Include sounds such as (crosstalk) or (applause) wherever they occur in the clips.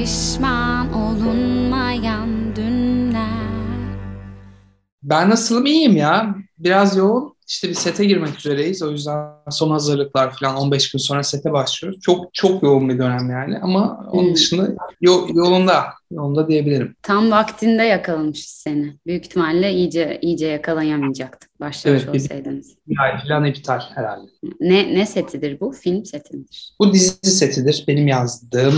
pişman olunmayan dünler. Ben nasılım? iyiyim ya. Biraz yoğun. İşte bir sete girmek üzereyiz. O yüzden son hazırlıklar falan 15 gün sonra sete başlıyoruz. Çok çok yoğun bir dönem yani. Ama onun Hmm. dışında yo- yolunda. Yolunda diyebilirim. Tam vaktinde yakalamışız seni. Büyük ihtimalle iyice iyice yakalayamayacaktık başlamış Evet, olsaydınız. Ay falan iptal herhalde. Ne ne setidir bu? Film seti midir? Bu dizi setidir. Benim yazdığım,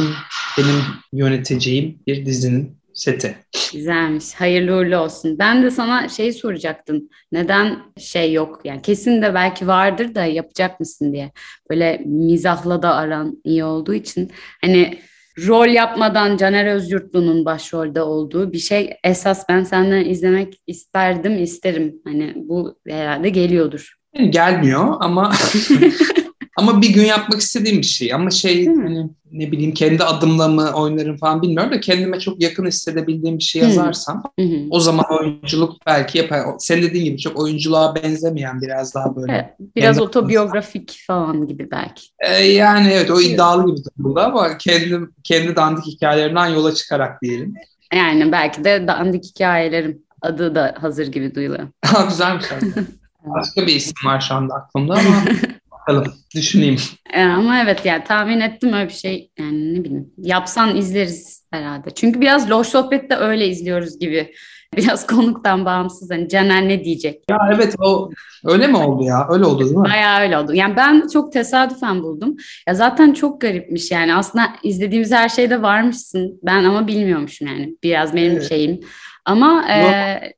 benim yöneteceğim bir dizinin seti. Güzelmiş. Hayırlı uğurlu olsun. Ben de sana şey soracaktım. Neden şey yok? Yani kesin de belki vardır da yapacak mısın diye. Böyle mizahla da aran iyi olduğu için hani rol yapmadan Caner Özyurtlu'nun başrolde olduğu bir şey esas ben senden izlemek isterdim, isterim. Hani bu herhalde geliyordur. Yani gelmiyor ama (laughs) ama bir gün yapmak istediğim bir şey. Ama şey hani ne bileyim kendi adımla mı oynarım falan bilmiyorum da kendime çok yakın hissedebildiğim bir şey yazarsam Hı hı. o zaman oyunculuk belki yapar. Sen dediğin gibi çok oyunculuğa benzemeyen biraz daha böyle. Evet, biraz Kendi- otobiyografik falan gibi belki. Ee, yani evet o iddialı gibi durdu ama kendi kendi dandik hikayelerinden yola çıkarak diyelim. Yani belki de dandik hikayelerim adı da hazır gibi duyuluyor. (laughs) Güzelmiş aslında. (laughs) Başka bir isim var şu anda aklımda ama (laughs) bakalım düşüneyim. (laughs) E, ama evet yani tahmin ettim öyle bir şey yani ne bileyim yapsan izleriz herhalde. Çünkü biraz Loş Sohbet'te öyle izliyoruz gibi. (laughs) Biraz konuktan bağımsız hani Caner ne diyecek? Ya evet o öyle mi oldu ya? Öyle oldu değil mi? Bayağı öyle oldu. Yani ben çok tesadüfen buldum. Ya zaten çok garipmiş yani aslında izlediğimiz her şeyde varmışsın. Ben ama bilmiyormuşum yani. Biraz benim Evet. şeyim. Ama e,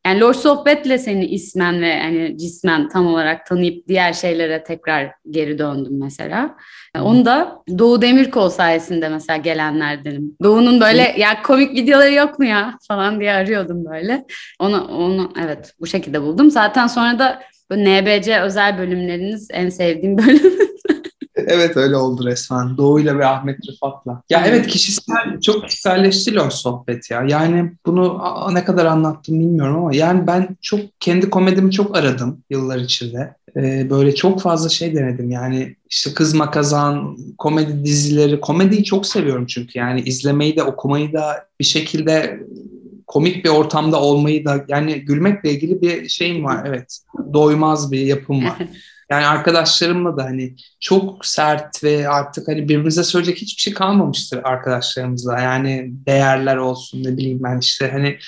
yani Loş Sohbet'le seni ismen ve hani cismen tam olarak tanıyıp diğer şeylere tekrar geri döndüm mesela. Hı. Onu da Doğu Demirkol sayesinde mesela gelenlerdenim. Doğu'nun böyle ya komik videoları yok mu ya falan diye arıyordum böyle. Onu onu evet bu şekilde buldum. Zaten sonra da NBC özel bölümleriniz en sevdiğim bölüm. (laughs) Evet öyle oldu resmen. Doğu'yla ve Ahmet Rıfat'la. Ya Aynen. evet kişisel, çok kişiselleşti o sohbet ya. Yani bunu ne kadar anlattım bilmiyorum ama yani ben çok kendi komedimi çok aradım yıllar içinde. Ee, böyle çok fazla şey denedim yani işte Kızma Kazan, komedi dizileri. Komediyi çok seviyorum çünkü yani izlemeyi de okumayı da bir şekilde komik bir ortamda olmayı da yani gülmekle ilgili bir şeyim var evet. Doymaz bir yapım var. (laughs) Yani arkadaşlarımla da hani çok sert ve artık hani birbirimize söyleyecek hiçbir şey kalmamıştır arkadaşlarımızla. Yani değerler olsun ne bileyim ben işte hani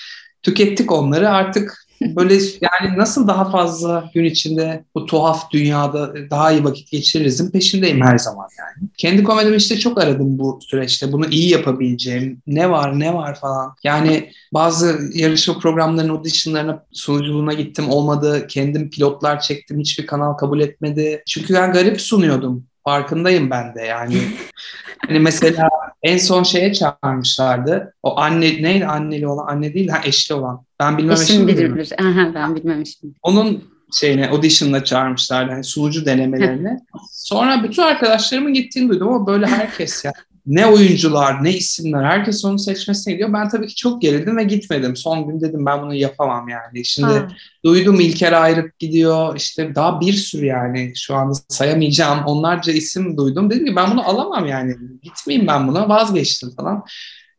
tükettik onları artık böyle yani nasıl daha fazla gün içinde bu tuhaf dünyada daha iyi vakit geçiririzin peşindeyim her zaman yani. Kendi komedimi işte çok aradım bu süreçte. Bunu iyi yapabileceğim. Ne var ne var falan. Yani bazı yarışma programlarının auditionlarına sunuculuğuna gittim olmadı. Kendim pilotlar çektim. Hiçbir kanal kabul etmedi. Çünkü ben garip sunuyordum. Farkındayım ben de yani. (laughs) hani mesela en son şeye çağırmışlardı. O anne neydi anneli olan anne değil ha eşli olan. Ben bilmem Eşim bilir bilir. Aha, ben bilmemişim. Onun şeyine audition'la çağırmışlardı hani sunucu denemelerine. Sonra bütün arkadaşlarımın gittiğini duydum ama böyle herkes ya ne oyuncular ne isimler herkes onu seçmesine gidiyor. Ben tabii ki çok gerildim ve gitmedim. Son gün dedim ben bunu yapamam yani. Şimdi Ha. duydum İlker Ayrık gidiyor işte daha bir sürü yani şu anda sayamayacağım onlarca isim duydum. Dedim ki ben bunu alamam yani gitmeyeyim ben buna vazgeçtim falan.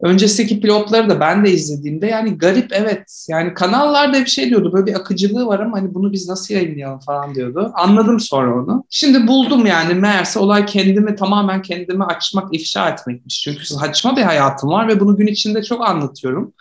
Öncesindeki pilotları da ben de izlediğimde yani garip evet yani kanallarda bir şey diyordu böyle bir akıcılığı var ama hani bunu biz nasıl yayınlayalım falan diyordu. Anladım sonra onu. Şimdi buldum yani meğerse olay kendimi tamamen kendimi açmak, ifşa etmekmiş. Çünkü saçma bir hayatım var ve bunu gün içinde çok anlatıyorum.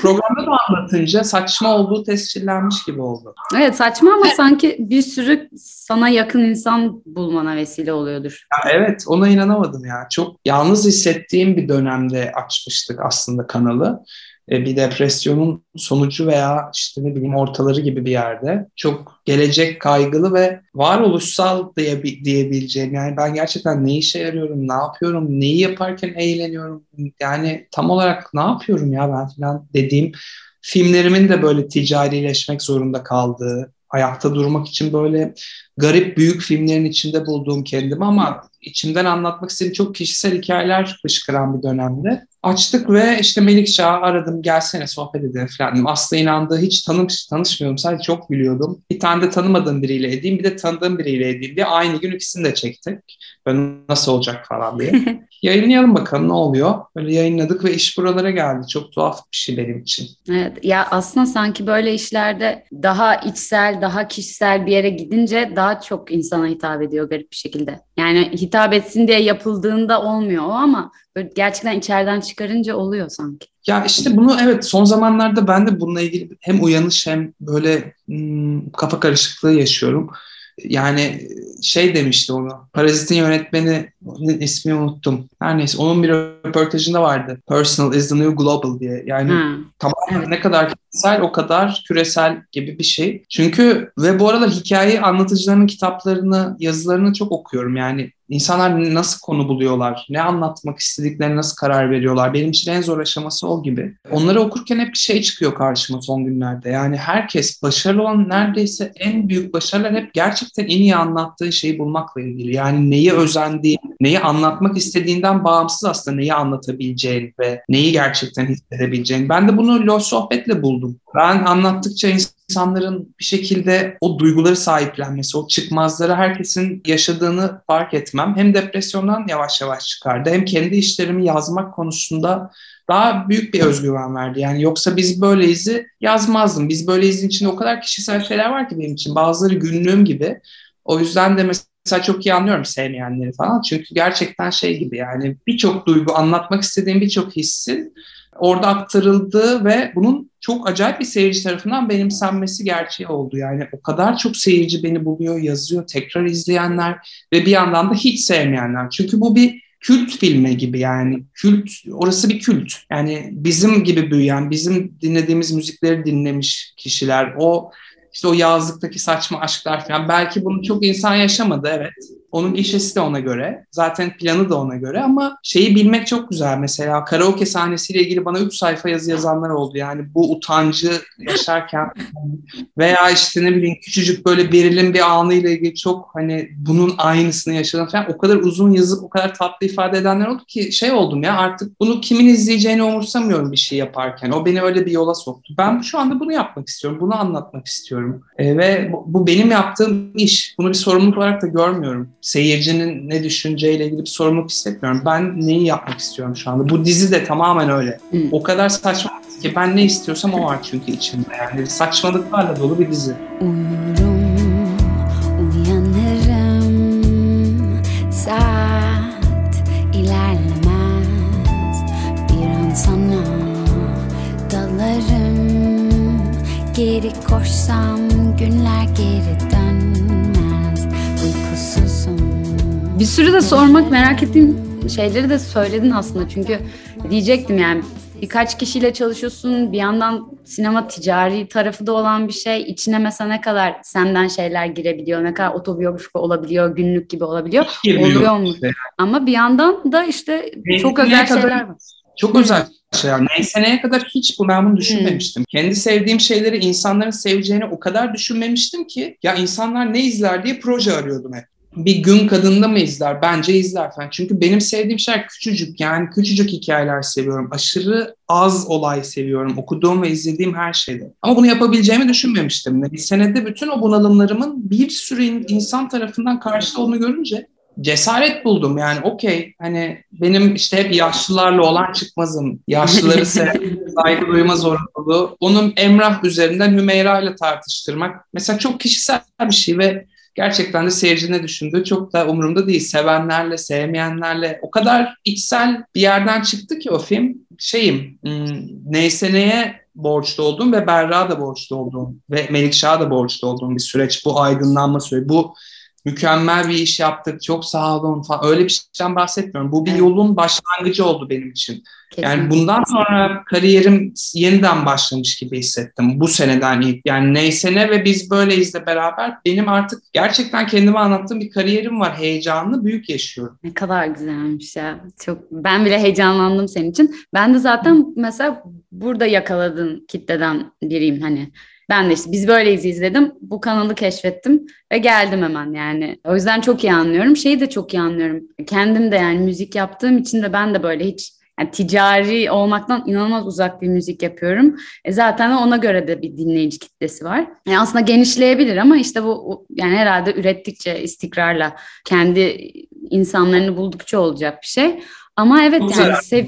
Programda da anlatınca saçma olduğu tescillenmiş gibi oldu. Evet saçma ama sanki bir sürü sana yakın insan bulmana vesile oluyordur. Ya evet ona inanamadım ya. Çok yalnız hissettiğim bir dönemde açmıştık aslında kanalı. E, Bir depresyonun sonucu veya işte ne bileyim ortaları gibi bir yerde. Çok gelecek kaygılı ve varoluşsal diye, diyebileceğim. Yani ben gerçekten ne işe yarıyorum, ne yapıyorum, neyi yaparken eğleniyorum. Yani tam olarak ne yapıyorum ya ben falan dediğim filmlerimin de böyle ticarileşmek zorunda kaldığı, ayakta durmak için böyle garip büyük filmlerin içinde bulduğum kendimi ama içimden anlatmak istediğim çok kişisel hikayeler fışkıran bir dönemde. Açtık ve işte Melikşah'ı aradım gelsene sohbet edelim falan dedim. Aslı inandığı hiç tanış, tanışmıyordum sadece çok gülüyordum. Bir tane de tanımadığım biriyle edeyim bir de tanıdığım biriyle edeyim diye aynı gün ikisini de çektik. Nasıl olacak falan diye. (laughs) Yayınlayalım bakalım ne oluyor. Böyle yayınladık ve iş buralara geldi. Çok tuhaf bir şey benim için. Evet ya aslında sanki böyle işlerde daha içsel, daha kişisel bir yere gidince daha çok insana hitap ediyor garip bir şekilde. Yani hitap etsin diye yapıldığında olmuyor o ama böyle gerçekten içeriden çıkarınca oluyor sanki. Ya işte bunu evet son zamanlarda ben de bununla ilgili hem uyanış hem böyle hmm, kafa karışıklığı yaşıyorum. Yani şey demişti onu. Parazit'in yönetmeni ismini unuttum. Her neyse onun bir röportajında vardı. Personal is the new global diye. Yani hmm. tamamen ne kadar kişisel o kadar küresel gibi bir şey. Çünkü ve bu aralar hikaye anlatıcılarının kitaplarını, yazılarını çok okuyorum. Yani İnsanlar nasıl konu buluyorlar, ne anlatmak istediklerini nasıl karar veriyorlar. Benim için en zor aşaması o gibi. Onları okurken hep bir şey çıkıyor karşıma son günlerde. Yani herkes başarılı olan neredeyse en büyük başarılar hep gerçekten en iyi anlattığı şeyi bulmakla ilgili. Yani neyi özendiğin, neyi anlatmak istediğinden bağımsız aslında neyi anlatabileceğin ve neyi gerçekten hissedebileceğin. Ben de bunu Lo Sohbet'le buldum. Ben anlattıkça insanların bir şekilde o duyguları sahiplenmesi, o çıkmazları herkesin yaşadığını fark etmem hem depresyondan yavaş yavaş çıkardı hem kendi işlerimi yazmak konusunda daha büyük bir özgüven verdi. Yani yoksa biz böyleyiz'i yazmazdım. Biz böyleyiz'in içinde o kadar kişisel şeyler var ki benim için. Bazıları günlüğüm gibi. O yüzden de mesela çok iyi anlıyorum sevmeyenleri falan. Çünkü gerçekten şey gibi yani birçok duygu anlatmak istediğim birçok hissin orada aktarıldığı ve bunun çok acayip bir seyirci tarafından benimsenmesi gerçeği oldu. Yani o kadar çok seyirci beni buluyor, yazıyor, tekrar izleyenler ve bir yandan da hiç sevmeyenler. Çünkü bu bir kült filmi gibi yani kült orası bir kült yani bizim gibi büyüyen bizim dinlediğimiz müzikleri dinlemiş kişiler o işte o yazlıktaki saçma aşklar falan belki bunu çok insan yaşamadı evet onun gişesi de ona göre. Zaten planı da ona göre ama şeyi bilmek çok güzel. Mesela karaoke sahnesiyle ilgili bana 3 sayfa yazı yazanlar oldu. Yani bu utancı yaşarken veya işte ne bileyim küçücük böyle berilim bir anıyla ilgili çok hani bunun aynısını yaşadım falan. O kadar uzun yazıp o kadar tatlı ifade edenler oldu ki şey oldum ya artık bunu kimin izleyeceğini umursamıyorum bir şey yaparken. O beni öyle bir yola soktu. Ben şu anda bunu yapmak istiyorum. Bunu anlatmak istiyorum. E, ve bu, bu benim yaptığım iş. Bunu bir sorumluluk olarak da görmüyorum seyircinin ne düşüneceğiyle ilgili bir sorumluluk hissetmiyorum. Ben neyi yapmak istiyorum şu anda? Bu dizi de tamamen öyle. Hı. O kadar saçma ki ben ne istiyorsam o var çünkü içimde. Yani saçmalıklarla dolu bir dizi. Uyurum, uyanırım, saat ilerlemez. Bir an sana dalarım, geri koşsam günler geri Bir sürü de sormak merak ettiğim şeyleri de söyledin aslında. Çünkü diyecektim yani birkaç kişiyle çalışıyorsun. Bir yandan sinema ticari tarafı da olan bir şey. İçine mesela ne kadar senden şeyler girebiliyor, ne kadar otobiyografik olabiliyor, günlük gibi olabiliyor. Oluyor mu? Işte. Ama bir yandan da işte Neyse çok özel kadar, şeyler var. Çok özel şeyler. Neyse neye kadar hiç bu ben bunu düşünmemiştim. Hmm. Kendi sevdiğim şeyleri insanların seveceğini o kadar düşünmemiştim ki ya insanlar ne izler diye proje arıyordum hep bir gün kadında mı izler? Bence izler falan. Çünkü benim sevdiğim şeyler küçücük. Yani küçücük hikayeler seviyorum. Aşırı az olay seviyorum. Okuduğum ve izlediğim her şeyde. Ama bunu yapabileceğimi düşünmemiştim. Bir senede bütün o bunalımlarımın bir sürü insan tarafından karşıladığını görünce cesaret buldum. Yani okey hani benim işte hep yaşlılarla olan çıkmazım. Yaşlıları (laughs) saygı duyma zorunluluğu. Onun Emrah üzerinden Hümeyra ile tartıştırmak. Mesela çok kişisel bir şey ve gerçekten de seyirci ne düşündüğü çok da umurumda değil. Sevenlerle, sevmeyenlerle o kadar içsel bir yerden çıktı ki o film. Şeyim, hmm, neyse neye borçlu olduğum ve Berra da borçlu olduğum ve Melikşah'a da borçlu olduğum bir süreç. Bu aydınlanma süreci. Bu mükemmel bir iş yaptık, çok sağ olun falan. Öyle bir şeyden bahsetmiyorum. Bu bir yolun başlangıcı oldu benim için. Kesinlikle. Yani bundan sonra kariyerim yeniden başlamış gibi hissettim bu seneden ilk. Yani neyse ne ve biz böyleyiz de beraber benim artık gerçekten kendime anlattığım bir kariyerim var. Heyecanlı, büyük yaşıyorum. Ne kadar güzelmiş ya. Çok ben bile heyecanlandım senin için. Ben de zaten mesela burada yakaladığın kitleden biriyim hani. Ben de işte biz böyleyiz izledim. Bu kanalı keşfettim ve geldim hemen yani. O yüzden çok iyi anlıyorum. Şeyi de çok iyi anlıyorum. Kendim de yani müzik yaptığım için de ben de böyle hiç yani ticari olmaktan inanılmaz uzak bir müzik yapıyorum. E zaten ona göre de bir dinleyici kitlesi var. Yani aslında genişleyebilir ama işte bu yani herhalde ürettikçe istikrarla kendi insanlarını buldukça olacak bir şey. Ama evet Çok yani sev...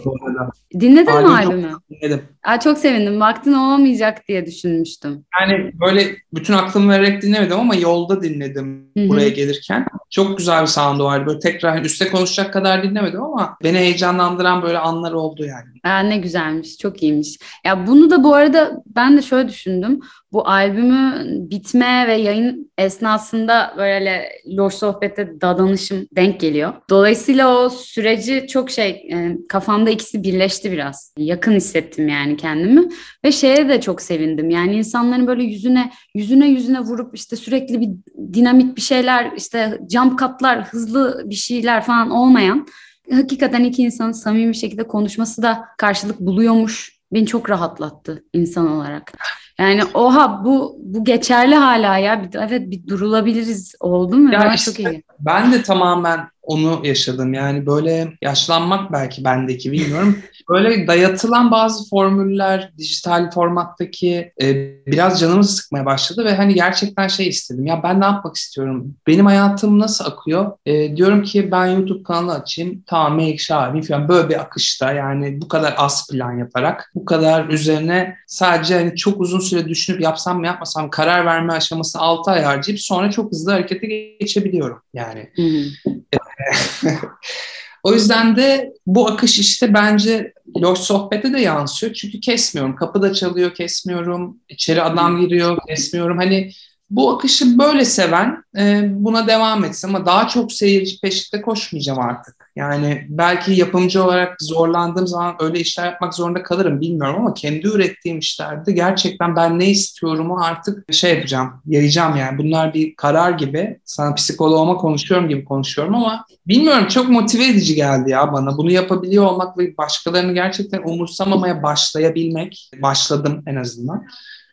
dinledin mi albümü? Dinledim. Aa, çok sevindim. Vaktin olamayacak diye düşünmüştüm. Yani böyle bütün aklımı vererek dinlemedim ama yolda dinledim Hı-hı. buraya gelirken. Çok güzel bir sound vardı. Böyle tekrar hani üstte konuşacak kadar dinlemedim ama beni heyecanlandıran böyle anlar oldu yani. Aa, ne güzelmiş. Çok iyiymiş. Ya bunu da bu arada ben de şöyle düşündüm. Bu albümü bitme ve yayın esnasında böyle loş sohbette dadanışım denk geliyor. Dolayısıyla o süreci çok şey e, kafamda ikisi birleşti biraz. Yakın hissettim yani kendimi ve şeye de çok sevindim. Yani insanların böyle yüzüne yüzüne yüzüne vurup işte sürekli bir dinamik bir şeyler işte jump katlar hızlı bir şeyler falan olmayan hakikaten iki insanın samimi şekilde konuşması da karşılık buluyormuş. Beni çok rahatlattı insan olarak. Yani oha bu bu geçerli hala ya. Bir, evet bir durulabiliriz oldu mu? Ya işte, çok iyi. Ben de tamamen onu yaşadım. Yani böyle yaşlanmak belki bendeki bilmiyorum. böyle dayatılan bazı formüller dijital formattaki e, biraz canımı sıkmaya başladı ve hani gerçekten şey istedim. Ya ben ne yapmak istiyorum? Benim hayatım nasıl akıyor? E, diyorum ki ben YouTube kanalı açayım. Tamam Melik Şahin falan böyle bir akışta yani bu kadar az plan yaparak bu kadar üzerine sadece hani çok uzun süre düşünüp yapsam mı yapmasam karar verme aşaması 6 ay harcayıp sonra çok hızlı harekete geçebiliyorum yani. (laughs) o yüzden de bu akış işte bence loş sohbete de yansıyor. Çünkü kesmiyorum. Kapı da çalıyor, kesmiyorum. İçeri adam giriyor, kesmiyorum. Hani bu akışı böyle seven e, buna devam etsin ama daha çok seyirci peşinde koşmayacağım artık. Yani belki yapımcı olarak zorlandığım zaman öyle işler yapmak zorunda kalırım bilmiyorum ama kendi ürettiğim işlerde gerçekten ben ne istiyorumu artık şey yapacağım, yayacağım yani. Bunlar bir karar gibi. Sana psikoloğuma konuşuyorum gibi konuşuyorum ama bilmiyorum çok motive edici geldi ya bana. Bunu yapabiliyor olmak ve başkalarını gerçekten umursamamaya başlayabilmek. Başladım en azından.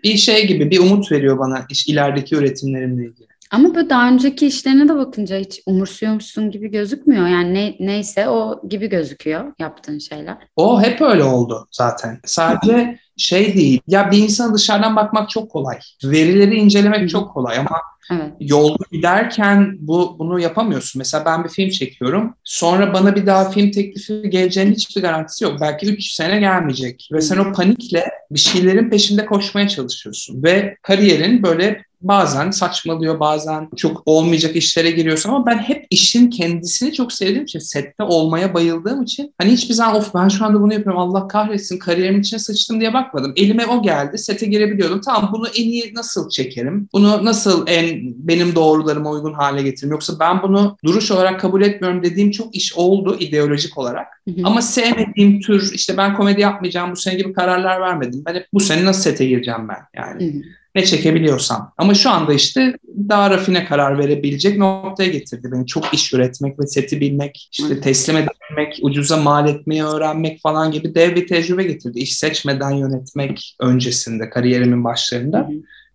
Bir şey gibi bir umut veriyor bana iş, ilerideki üretimlerimle ilgili. Ama böyle daha önceki işlerine de bakınca hiç umursuyormuşsun gibi gözükmüyor. Yani ne, neyse o gibi gözüküyor yaptığın şeyler. O hep öyle oldu zaten. Sadece şey değil. Ya bir insana dışarıdan bakmak çok kolay. Verileri incelemek çok kolay ama Evet. Yolda giderken bu bunu yapamıyorsun. Mesela ben bir film çekiyorum. Sonra bana bir daha film teklifi geleceğinin hiçbir garantisi yok. Belki 3 sene gelmeyecek. Ve sen o panikle bir şeylerin peşinde koşmaya çalışıyorsun. Ve kariyerin böyle bazen saçmalıyor, bazen çok olmayacak işlere giriyorsun ama ben hep işin kendisini çok sevdiğim için, sette olmaya bayıldığım için hani hiçbir zaman of ben şu anda bunu yapıyorum Allah kahretsin kariyerimin içine sıçtım diye bakmadım. Elime o geldi, sete girebiliyordum. Tamam bunu en iyi nasıl çekerim? Bunu nasıl en benim doğrularıma uygun hale getiririm? Yoksa ben bunu duruş olarak kabul etmiyorum dediğim çok iş oldu ideolojik olarak. Hı hı. Ama sevmediğim tür işte ben komedi yapmayacağım bu sene gibi kararlar vermedim. Ben hep bu sene nasıl sete gireceğim ben yani. Hı hı ne çekebiliyorsam. Ama şu anda işte daha rafine karar verebilecek noktaya getirdi beni. Çok iş üretmek ve seti bilmek, işte teslim edebilmek, ucuza mal etmeyi öğrenmek falan gibi dev bir tecrübe getirdi. İş seçmeden yönetmek öncesinde, kariyerimin başlarında.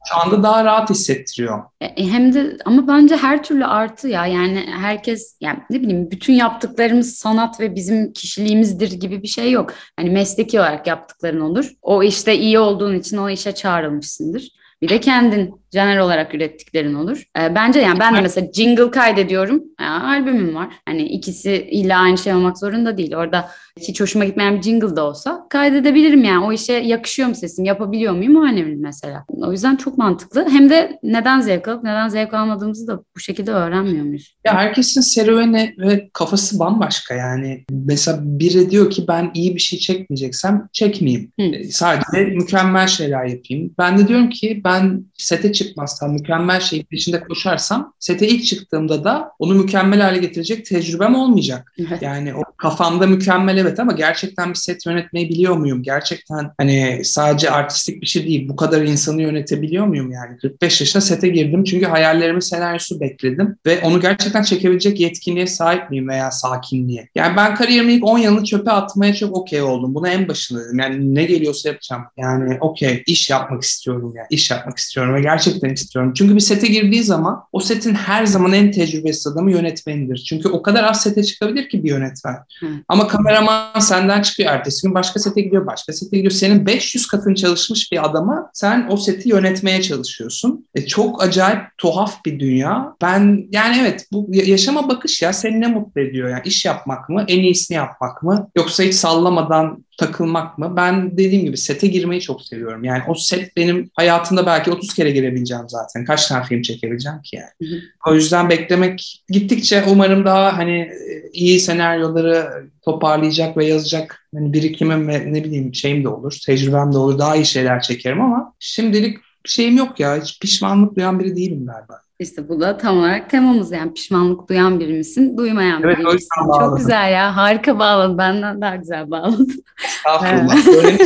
Şu anda daha rahat hissettiriyor. E, e, hem de ama bence her türlü artı ya yani herkes yani ne bileyim bütün yaptıklarımız sanat ve bizim kişiliğimizdir gibi bir şey yok. Hani mesleki olarak yaptıkların olur. O işte iyi olduğun için o işe çağrılmışsındır. Bir de kendin caner olarak ürettiklerin olur. E, bence yani ben de mesela jingle kaydediyorum. Yani albümüm var. Hani ikisi illa aynı şey olmak zorunda değil. Orada hiç hoşuma gitmeyen bir jingle da olsa kaydedebilirim yani. O işe yakışıyor mu sesim, yapabiliyor muyum o önemli mesela. O yüzden çok mantıklı. Hem de neden zevk alıp neden zevk almadığımızı da bu şekilde öğrenmiyor muyuz? Ya herkesin serüveni ve kafası bambaşka yani. Mesela biri diyor ki ben iyi bir şey çekmeyeceksem çekmeyeyim. Hı. E, sadece mükemmel şeyler yapayım. Ben de diyorum ki ben sete çıkmazsam, mükemmel şeyin peşinde koşarsam sete ilk çıktığımda da onu mükemmel hale getirecek tecrübem olmayacak. Evet. Yani o kafamda mükemmel evet ama gerçekten bir set yönetmeyi biliyor muyum? Gerçekten hani sadece artistik bir şey değil. Bu kadar insanı yönetebiliyor muyum yani? 45 yaşında sete girdim çünkü hayallerimi senaryosu bekledim ve onu gerçekten çekebilecek yetkinliğe sahip miyim veya sakinliğe? Yani ben kariyerimin ilk 10 yılını çöpe atmaya çok okey oldum. Buna en başında dedim. Yani ne geliyorsa yapacağım. Yani okey iş yapmak istiyorum yani. iş yapmak istiyorum ve gerçekten gerçekten istiyorum. Çünkü bir sete girdiği zaman o setin her zaman en tecrübesiz adamı yönetmenidir. Çünkü o kadar az sete çıkabilir ki bir yönetmen. Hı. Ama kameraman senden çıkıyor ertesi gün başka sete gidiyor, başka sete gidiyor. Senin 500 katın çalışmış bir adama sen o seti yönetmeye çalışıyorsun. E, çok acayip tuhaf bir dünya. Ben yani evet bu yaşama bakış ya seni ne mutlu ediyor? Yani iş yapmak mı, en iyisini yapmak mı? Yoksa hiç sallamadan takılmak mı? Ben dediğim gibi sete girmeyi çok seviyorum. Yani o set benim hayatımda belki 30 kere girebileceğim zaten. Kaç tane film çekebileceğim ki yani. Hı hı. O yüzden beklemek gittikçe umarım daha hani iyi senaryoları toparlayacak ve yazacak hani birikimim ve ne bileyim şeyim de olur, tecrübem de olur. Daha iyi şeyler çekerim ama şimdilik şeyim yok ya. Hiç pişmanlık duyan biri değilim galiba. İşte bu da tam olarak temamız yani pişmanlık duyan biri misin, duymayan evet, biri misin? Çok güzel ya, harika bağladın. Benden daha güzel bağladın. Estağfurullah. Böyle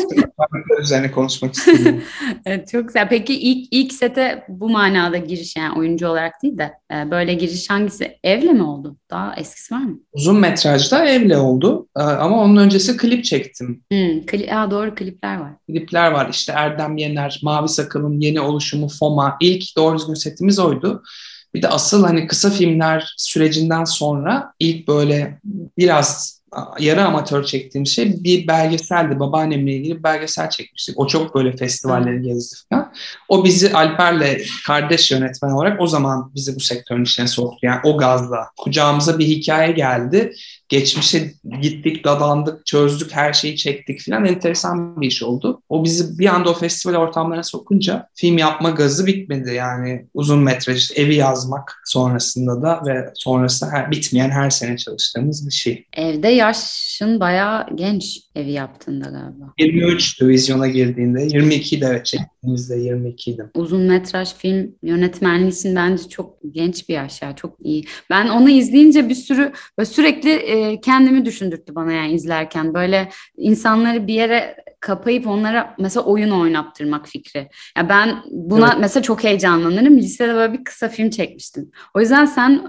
üzerine konuşmak istedim. (laughs) evet, çok güzel. Peki ilk ilk sete bu manada giriş yani oyuncu olarak değil de e, böyle giriş hangisi? Evle mi oldu? Daha eskisi var mı? Uzun metrajda evle oldu. E, ama onun öncesi klip çektim. Hmm, kli Aa, doğru klipler var. Klipler var. İşte Erdem Yener, Mavi Sakal'ın yeni oluşumu FOMA. İlk doğru düzgün setimiz oydu. Bir de asıl hani kısa filmler sürecinden sonra ilk böyle biraz yarı amatör çektiğim şey bir belgeseldi. Babaannemle ilgili bir belgesel çekmiştik. O çok böyle festivalleri gezdi falan. O bizi Alper'le kardeş yönetmen olarak o zaman bizi bu sektörün içine soktu. Yani o gazla. Kucağımıza bir hikaye geldi geçmişe gittik, dadandık, çözdük, her şeyi çektik filan enteresan bir iş oldu. O bizi bir anda o festival ortamlarına sokunca film yapma gazı bitmedi. Yani uzun metraj evi yazmak sonrasında da ve sonrasında her, bitmeyen her sene çalıştığımız bir şey. Evde yaşın bayağı genç evi yaptığında galiba. 23'tü vizyona girdiğinde. 22'de evet çektiğimizde 22'ydim. Uzun metraj film yönetmenliği için bence çok genç bir yaş ya. Çok iyi. Ben onu izleyince bir sürü böyle sürekli e, kendimi düşündürttü bana yani izlerken. Böyle insanları bir yere kapayıp onlara mesela oyun oynattırmak fikri. Ya ben buna evet. mesela çok heyecanlanırım. Lisede böyle bir kısa film çekmiştim. O yüzden sen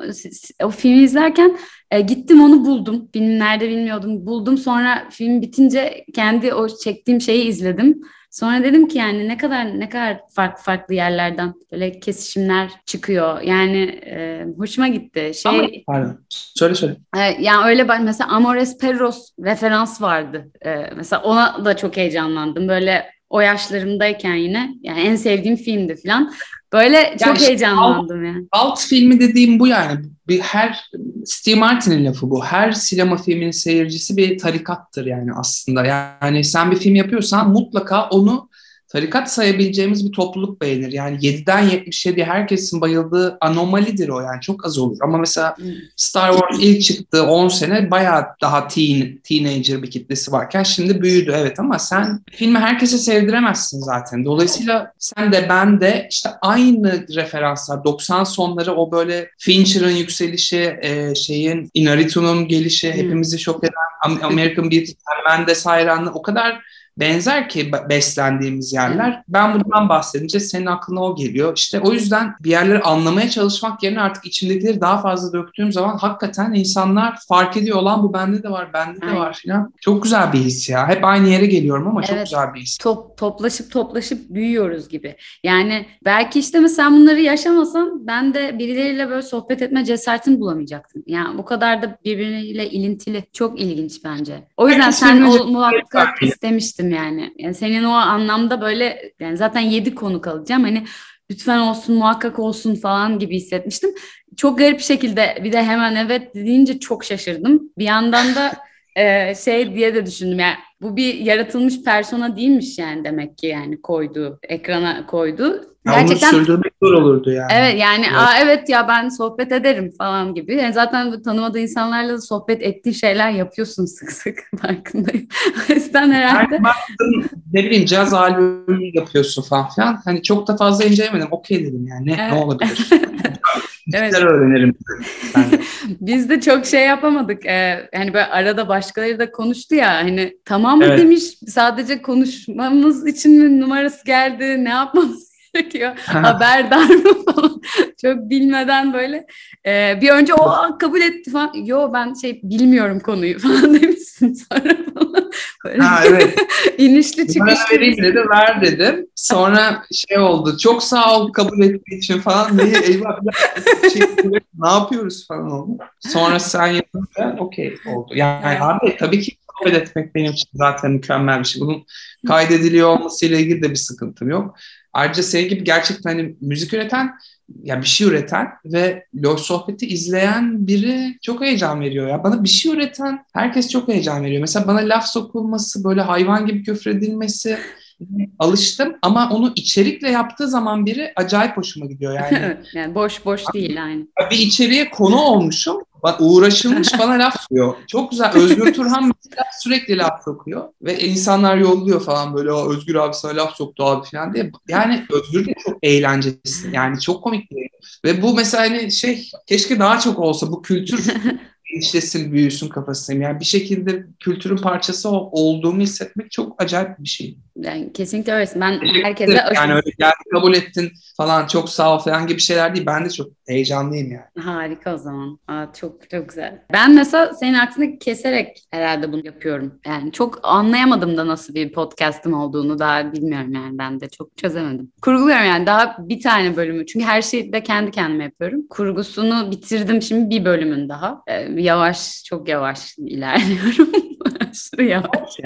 o filmi izlerken e, gittim onu buldum. Filmlerde bilmiyordum. Buldum sonra film bitince kendi o çektiğim şeyi izledim. Sonra dedim ki yani ne kadar ne kadar farklı farklı yerlerden böyle kesişimler çıkıyor. Yani e, hoşuma gitti. Şey Ama, pardon. Söyle söyle. E, yani öyle bak mesela Amores Perros referans vardı. E, mesela ona da çok heyecanlandım. Böyle o yaşlarımdayken yine yani en sevdiğim filmdi falan. Böyle çok işte heyecanlandım alt, yani. Alt filmi dediğim bu yani. Bir her Steve Martin'in lafı bu. Her sinema filminin seyircisi bir tarikattır yani aslında. Yani sen bir film yapıyorsan mutlaka onu tarikat sayabileceğimiz bir topluluk beğenir. Yani 7'den 77 herkesin bayıldığı anomalidir o yani çok az olur. Ama mesela hmm. Star Wars ilk çıktığı 10 sene bayağı daha teen, teenager bir kitlesi varken şimdi büyüdü evet ama sen filmi herkese sevdiremezsin zaten. Dolayısıyla sen de ben de işte aynı referanslar 90 sonları o böyle Fincher'ın yükselişi, e, şeyin Inarritu'nun gelişi, hmm. hepimizi şok eden American Beauty, Mendes hayranlığı o kadar benzer ki beslendiğimiz yerler. Ben bundan bahsedince senin aklına o geliyor. İşte o yüzden bir yerleri anlamaya çalışmak yerine artık içimdekileri daha fazla döktüğüm zaman hakikaten insanlar fark ediyor olan bu bende de var, bende de var filan. Çok güzel bir his ya. Hep aynı yere geliyorum ama evet, çok güzel bir his. Top, toplaşıp toplaşıp büyüyoruz gibi. Yani belki işte mesela bunları yaşamasan ben de birileriyle böyle sohbet etme cesaretini bulamayacaktım. Yani bu kadar da birbiriyle ilintili. Çok ilginç bence. O yüzden sen o muhakkak istemiştin istedim yani. yani senin o anlamda böyle yani zaten yedi konu kalacağım hani lütfen olsun muhakkak olsun falan gibi hissetmiştim. Çok garip şekilde bir de hemen evet deyince çok şaşırdım. Bir yandan da (laughs) e, şey diye de düşündüm yani bu bir yaratılmış persona değilmiş yani demek ki yani koydu ekrana koydu. Gerçekten sürdürmek zor olurdu yani. Evet yani evet. Aa, evet ya ben sohbet ederim falan gibi. Yani zaten tanımadığı insanlarla da sohbet ettiği şeyler yapıyorsun sık sık (laughs) farkındayım. o yüzden herhalde. Yani baktım, ne bileyim caz albümü yapıyorsun falan filan. Hani çok da fazla incelemedim. Okey dedim yani ne, evet. ne olabilir. (laughs) evet. öğrenirim. (laughs) Biz de çok şey yapamadık. Ee, hani böyle arada başkaları da konuştu ya hani tamam mı evet. demiş sadece konuşmamız için mi numarası geldi ne yapmamız gerekiyor. (laughs) Haberdar mı falan. (laughs) Çok bilmeden böyle e, bir önce o kabul etti falan. Yo ben şey bilmiyorum konuyu (laughs) falan demişsin sonra falan. Böyle Ha evet. inişli çıkışlı. vereyim dedi, ver dedim. Sonra şey oldu, çok sağ ol kabul ettiği için falan. Neyi, eyvah, şey, ne yapıyoruz falan oldu. Sonra sen yapınca okey oldu. Yani Evet. abi tabii ki kabul etmek benim için zaten mükemmel bir şey. Bunun kaydediliyor olmasıyla ilgili de bir sıkıntım yok. Ayrıca senin gibi gerçekten hani müzik üreten, ya bir şey üreten ve LoL sohbeti izleyen biri çok heyecan veriyor ya. Bana bir şey üreten herkes çok heyecan veriyor. Mesela bana laf sokulması, böyle hayvan gibi küfredilmesi alıştım ama onu içerikle yaptığı zaman biri acayip hoşuma gidiyor yani. (laughs) Yani boş boş değil aynı. bir içeriye konu olmuşum. Bak uğraşılmış (laughs) bana laf sokuyor. Çok güzel. Özgür Turhan mesela sürekli laf sokuyor. Ve insanlar yolluyor falan böyle o Özgür abi sana laf soktu abi falan diye. Yani Özgür de çok eğlencelisin. Yani çok komik bir. Ve bu mesela hani şey keşke daha çok olsa bu kültür (laughs) genişlesin, büyüsün kafasındayım. Yani bir şekilde kültürün parçası ol- olduğumu hissetmek çok acayip bir şey. Yani kesinlikle öylesin. Ben Teşekkür herkese ederim. aşırı Yani öyle geldi kabul ettin falan çok sağ ol falan gibi şeyler değil. Ben de çok heyecanlıyım yani. Harika o zaman. Aa, çok çok güzel. Ben mesela senin aksine keserek herhalde bunu yapıyorum. Yani çok anlayamadım da nasıl bir podcast'ım olduğunu daha bilmiyorum yani ben de çok çözemedim. Kurguluyorum yani daha bir tane bölümü. Çünkü her şeyi de kendi kendime yapıyorum. Kurgusunu bitirdim şimdi bir bölümün daha. Ee, yavaş çok yavaş ilerliyorum. (laughs) Aşırı yavaş.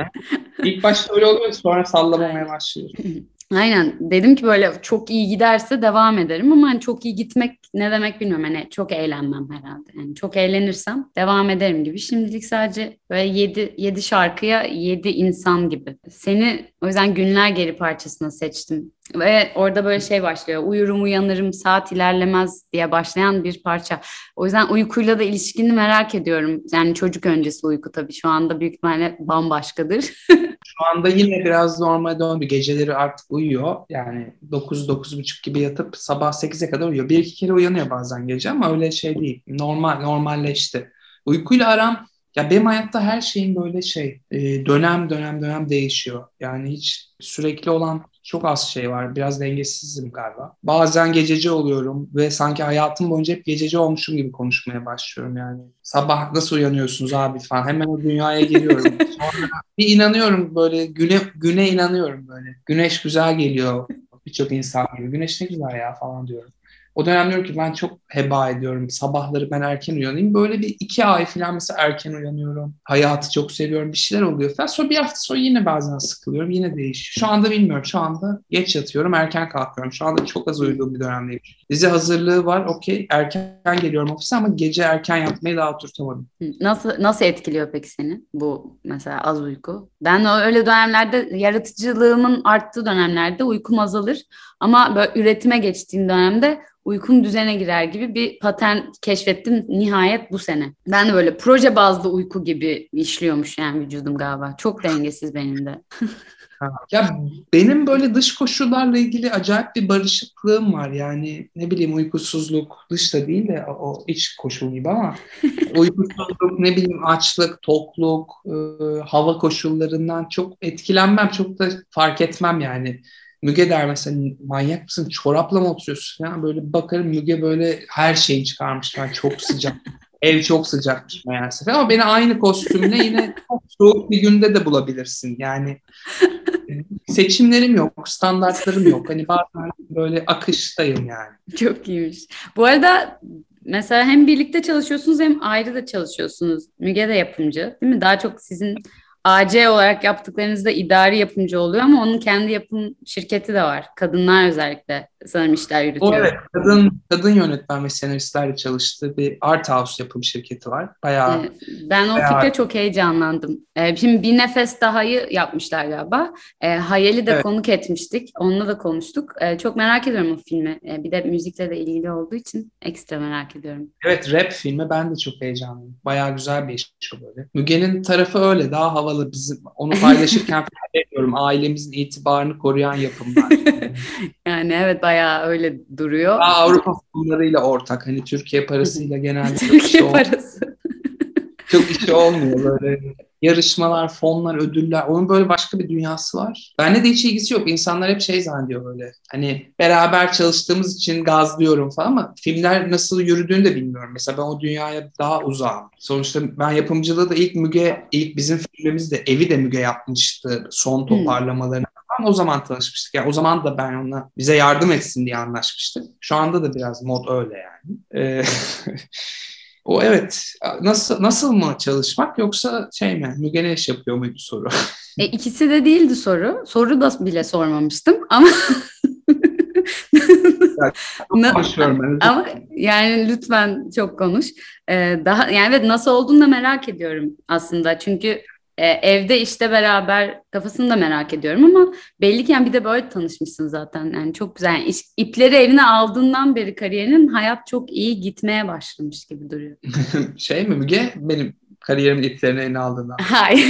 İlk başta öyle oluyor sonra sallamamaya başlıyor. (laughs) Aynen dedim ki böyle çok iyi giderse devam ederim ama hani çok iyi gitmek ne demek bilmiyorum. Hani çok eğlenmem herhalde. Yani çok eğlenirsem devam ederim gibi. Şimdilik sadece böyle 7 7 şarkıya 7 insan gibi. Seni o yüzden günler geri parçasına seçtim. Ve orada böyle şey başlıyor. Uyurum uyanırım saat ilerlemez diye başlayan bir parça. O yüzden uykuyla da ilişkini merak ediyorum. Yani çocuk öncesi uyku tabii şu anda büyük ihtimalle bambaşkadır. (laughs) Şu anda yine biraz normale döndü. Geceleri artık uyuyor. Yani 9-9.30 gibi yatıp sabah 8'e kadar uyuyor. Bir iki kere uyanıyor bazen gece ama öyle şey değil. Normal, normalleşti. Uykuyla aram ya benim hayatta her şeyin böyle şey e, dönem dönem dönem değişiyor. Yani hiç sürekli olan çok az şey var. Biraz dengesizim galiba. Bazen gececi oluyorum ve sanki hayatım boyunca hep gececi olmuşum gibi konuşmaya başlıyorum yani. Sabah nasıl uyanıyorsunuz abi falan. Hemen o dünyaya giriyorum. (laughs) Sonra bir inanıyorum böyle güne güne inanıyorum böyle. Güneş güzel geliyor birçok insan gibi. Güneş ne güzel ya falan diyorum. O dönem diyorum ki ben çok heba ediyorum. Sabahları ben erken uyanayım. Böyle bir iki ay falan mesela erken uyanıyorum. Hayatı çok seviyorum. Bir şeyler oluyor falan. Sonra bir hafta sonra yine bazen sıkılıyorum. Yine değişiyor. Şu anda bilmiyorum. Şu anda geç yatıyorum. Erken kalkıyorum. Şu anda çok az uyuduğum bir dönemdeyim. Dizi hazırlığı var. Okey. Erken geliyorum ofise ama gece erken yatmayı daha oturtamadım. Nasıl nasıl etkiliyor peki seni bu mesela az uyku? Ben öyle dönemlerde yaratıcılığımın arttığı dönemlerde uykum azalır ama böyle üretime geçtiğim dönemde uykum düzene girer gibi bir patern keşfettim nihayet bu sene. Ben de böyle proje bazlı uyku gibi işliyormuş yani vücudum galiba. Çok dengesiz benim de. Ya benim böyle dış koşullarla ilgili acayip bir barışıklığım var. Yani ne bileyim uykusuzluk dışta değil de o, o iç koşul gibi ama (laughs) uykusuzluk ne bileyim açlık, tokluk, e, hava koşullarından çok etkilenmem. Çok da fark etmem yani. Müge der mesela manyak mısın çorapla mı oturuyorsun ya böyle bakarım Müge böyle her şeyi çıkarmış yani çok sıcak (laughs) ev çok sıcakmış meğerse ama beni aynı kostümle yine çok soğuk bir günde de bulabilirsin yani (laughs) seçimlerim yok, standartlarım yok. Hani bazen böyle akıştayım yani. Çok iyiymiş. Bu arada mesela hem birlikte çalışıyorsunuz hem ayrı da çalışıyorsunuz. Müge de yapımcı değil mi? Daha çok sizin AC olarak yaptıklarınızda idari yapımcı oluyor ama onun kendi yapım şirketi de var. Kadınlar özellikle sanırım işler yürütüyor. evet, kadın, kadın yönetmen ve senaristlerle çalıştığı bir art house yapım şirketi var. Bayağı Ben o Bayağı- fikre çok heyecanlandım. Ee, Şimdi Bir Nefes Daha'yı yapmışlar galiba. Ee, Hayal'i de Evet. konuk etmiştik. Onunla da konuştuk. Ee, Çok merak ediyorum o filmi. Ee, Bir de müzikle de ilgili olduğu için ekstra merak ediyorum. evet rap filmi ben de çok heyecanlıyım. Bayağı güzel bir iş o böyle. Müge'nin tarafı öyle daha havalı bizim onu paylaşırken (laughs) fark ediyorum ailemizin itibarını koruyan yapımlar. (laughs) Yani evet bayağı öyle duruyor. Daha Avrupa fonlarıyla ortak hani Türkiye parasıyla genelde Türkiye parası. çok işi olmuyor böyle yarışmalar, fonlar, ödüller. Onun böyle başka bir dünyası var. Bende de hiç ilgisi yok. İnsanlar hep şey zannediyor böyle. Hani beraber çalıştığımız için gazlıyorum falan ama filmler nasıl yürüdüğünü de bilmiyorum. Mesela ben o dünyaya daha uzağım. Sonuçta ben yapımcılığı da ilk Müge, ilk bizim filmimiz de Evi de Müge yapmıştı. Son toparlamalarını falan o zaman tanışmıştık. Yani o zaman da ben ona bize yardım etsin diye anlaşmıştık. Şu anda da biraz mod öyle yani. Ee, (laughs) o evet. Nasıl nasıl mı çalışmak yoksa şey mi? Müge ne iş yapıyor muydu soru? (laughs) E, ikisi de değildi soru. Soru da bile sormamıştım ama (laughs) konuşuyorum ben. Ama yani lütfen çok konuş. Ee, daha yani evet nasıl olduğunu da merak ediyorum aslında. Çünkü e, evde işte beraber kafasını da merak ediyorum ama belli ki yani bir de böyle tanışmışsın zaten. Yani çok güzel. Yani iş, ipleri eline aldığından beri kariyerinin hayat çok iyi gitmeye başlamış gibi duruyor. (laughs) şey mi Müge? Benim kariyerimin iplerini eline aldığından. Hayır.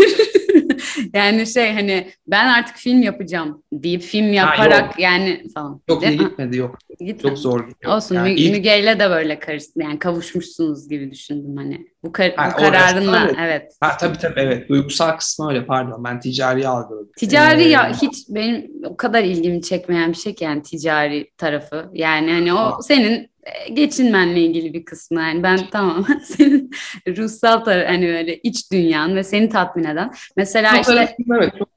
(laughs) yani şey hani ben artık film yapacağım deyip film yaparak ha, yani falan. Çok iyi gitmedi yok. Gitmedi. Çok zor gidiyor. Olsun yani Mü- ilk... Müge'yle de böyle karıştı yani kavuşmuşsunuz gibi düşündüm hani. Bu, kar- ha, bu kararınla evet. evet. Ha, tabii tabii evet. Duygusal kısmı öyle pardon. Ben ticari algıladım. Ticari ee... ya hiç benim o kadar ilgimi çekmeyen bir şey ki yani ticari tarafı. Yani hani o ha. senin geçinmenle ilgili bir kısmı yani ben tamam (laughs) senin ruhsal tarafı hani böyle iç dünyan ve seni tatmin eden mesela çok işte evet çok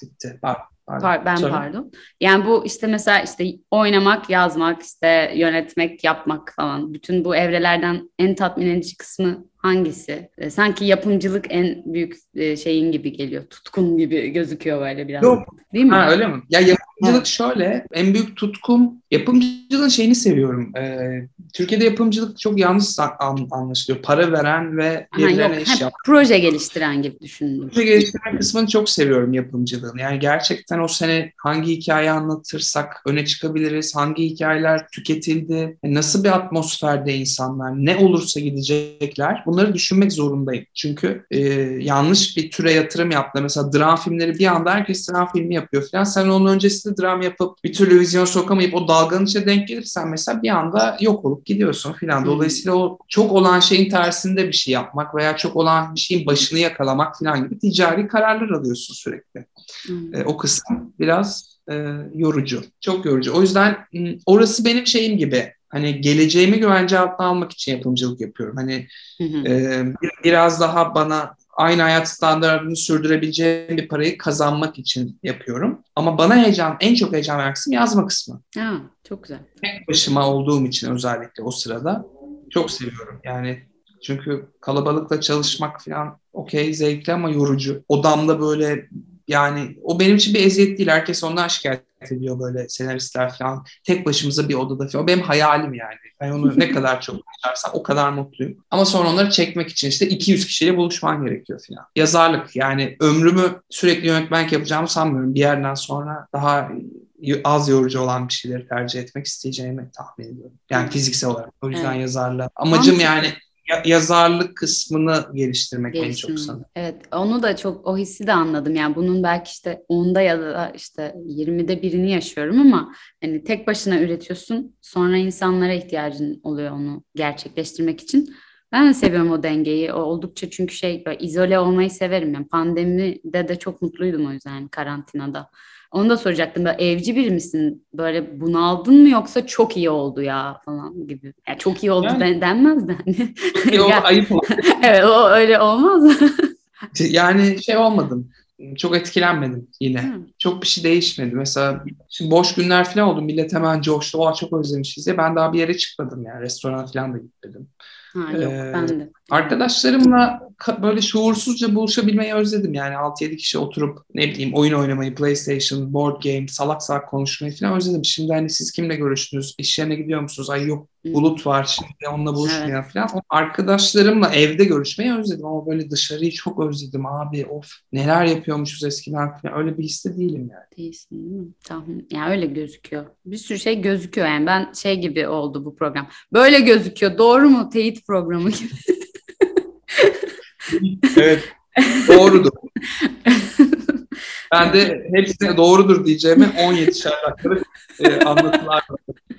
gitti. Pardon. Pardon. ben Sorry. pardon. Yani bu işte mesela işte oynamak, yazmak, işte yönetmek, yapmak falan. Bütün bu evrelerden en tatmin edici kısmı hangisi? E, sanki yapımcılık en büyük e, şeyin gibi geliyor. Tutkun gibi gözüküyor böyle biraz. Yok. Değil mi? Ha, öyle mi? Ya yapımcılık şöyle. En büyük tutkum yapımcılığın şeyini seviyorum. Ee, Türkiye'de yapımcılık çok yanlış an, anlaşılıyor. Para veren ve birilerine iş yap. Proje geliştiren gibi düşündüm. Proje geliştiren kısmını çok seviyorum yapımcılığın. Yani gerçekten o sene hangi hikaye anlatırsak öne çıkabiliriz. Hangi hikayeler tüketildi. Nasıl bir atmosferde insanlar. Ne olursa gidecekler bunları düşünmek zorundayım. Çünkü e, yanlış bir türe yatırım yaptı. Mesela dram filmleri bir anda herkes dram filmi yapıyor falan. Sen onun öncesinde dram yapıp bir türlü vizyon sokamayıp o dalganın içine denk gelirsen mesela bir anda yok olup gidiyorsun falan. Dolayısıyla o çok olan şeyin tersinde bir şey yapmak veya çok olan bir şeyin başını yakalamak falan gibi ticari kararlar alıyorsun sürekli. Hmm. E, o kısım biraz e, yorucu. Çok yorucu. O yüzden orası benim şeyim gibi hani geleceğimi güvence altına almak için yapımcılık yapıyorum. Hani hı hı. E, biraz daha bana aynı hayat standartını sürdürebileceğim bir parayı kazanmak için yapıyorum. Ama bana heyecan, en çok heyecan veren kısım yazma kısmı. Ha, çok güzel. Tek başıma olduğum için özellikle o sırada çok seviyorum. Yani çünkü kalabalıkla çalışmak falan okey zevkli ama yorucu. Odamda böyle yani o benim için bir eziyet değil. Herkes ondan şikayet ediyor böyle senaristler falan. Tek başımıza bir odada falan. O benim hayalim yani. Ben onu ne (laughs) kadar çok başarsam o kadar mutluyum. Ama sonra onları çekmek için işte 200 kişiyle buluşman gerekiyor falan. Yazarlık yani ömrümü sürekli yönetmenlik yapacağımı sanmıyorum. Bir yerden sonra daha az yorucu olan bir şeyleri tercih etmek isteyeceğimi tahmin ediyorum. Yani fiziksel olarak. O yüzden evet. yazarla. Amacım yani yazarlık kısmını geliştirmek en çok sanırım. Evet onu da çok o hissi de anladım. Yani bunun belki işte onda ya da işte 20'de birini yaşıyorum ama hani tek başına üretiyorsun sonra insanlara ihtiyacın oluyor onu gerçekleştirmek için. Ben de seviyorum o dengeyi. O oldukça çünkü şey izole olmayı severim. Yani pandemide de çok mutluydum o yüzden karantinada. Onu da soracaktım. Böyle evci biri misin? Böyle bunaldın mı yoksa çok iyi oldu ya falan gibi. Yani çok iyi oldu yani, denmez de. Hani. Yok (laughs) ayıp oldu. (laughs) evet o öyle olmaz. (laughs) yani şey olmadım. Çok etkilenmedim yine. Hmm. Çok bir şey değişmedi. Mesela şimdi boş günler falan oldu. Millet hemen coştu. Oha çok özlemişiz diye. Ben daha bir yere çıkmadım yani. Restoran falan da gitmedim. Ha, yok ee, ben de. Arkadaşlarımla böyle şuursuzca buluşabilmeyi özledim. Yani 6-7 kişi oturup ne bileyim oyun oynamayı, PlayStation, board game, salak salak konuşmayı falan özledim. Şimdi hani siz kimle görüştünüz? İş yerine gidiyor musunuz? Ay yok bulut var şimdi onunla buluşmaya evet. falan. Arkadaşlarımla evde görüşmeyi özledim ama böyle dışarıyı çok özledim abi. Of neler yapıyormuşuz eskiden falan. Öyle bir hisse değilim yani. Değilsin değil mi? Tamam. Yani öyle gözüküyor. Bir sürü şey gözüküyor yani. Ben şey gibi oldu bu program. Böyle gözüküyor. Doğru mu? Teyit programı gibi. evet. Doğrudur. (laughs) Ben de hepsine doğrudur diyeceğimi 17 dakikalık e, anlatılar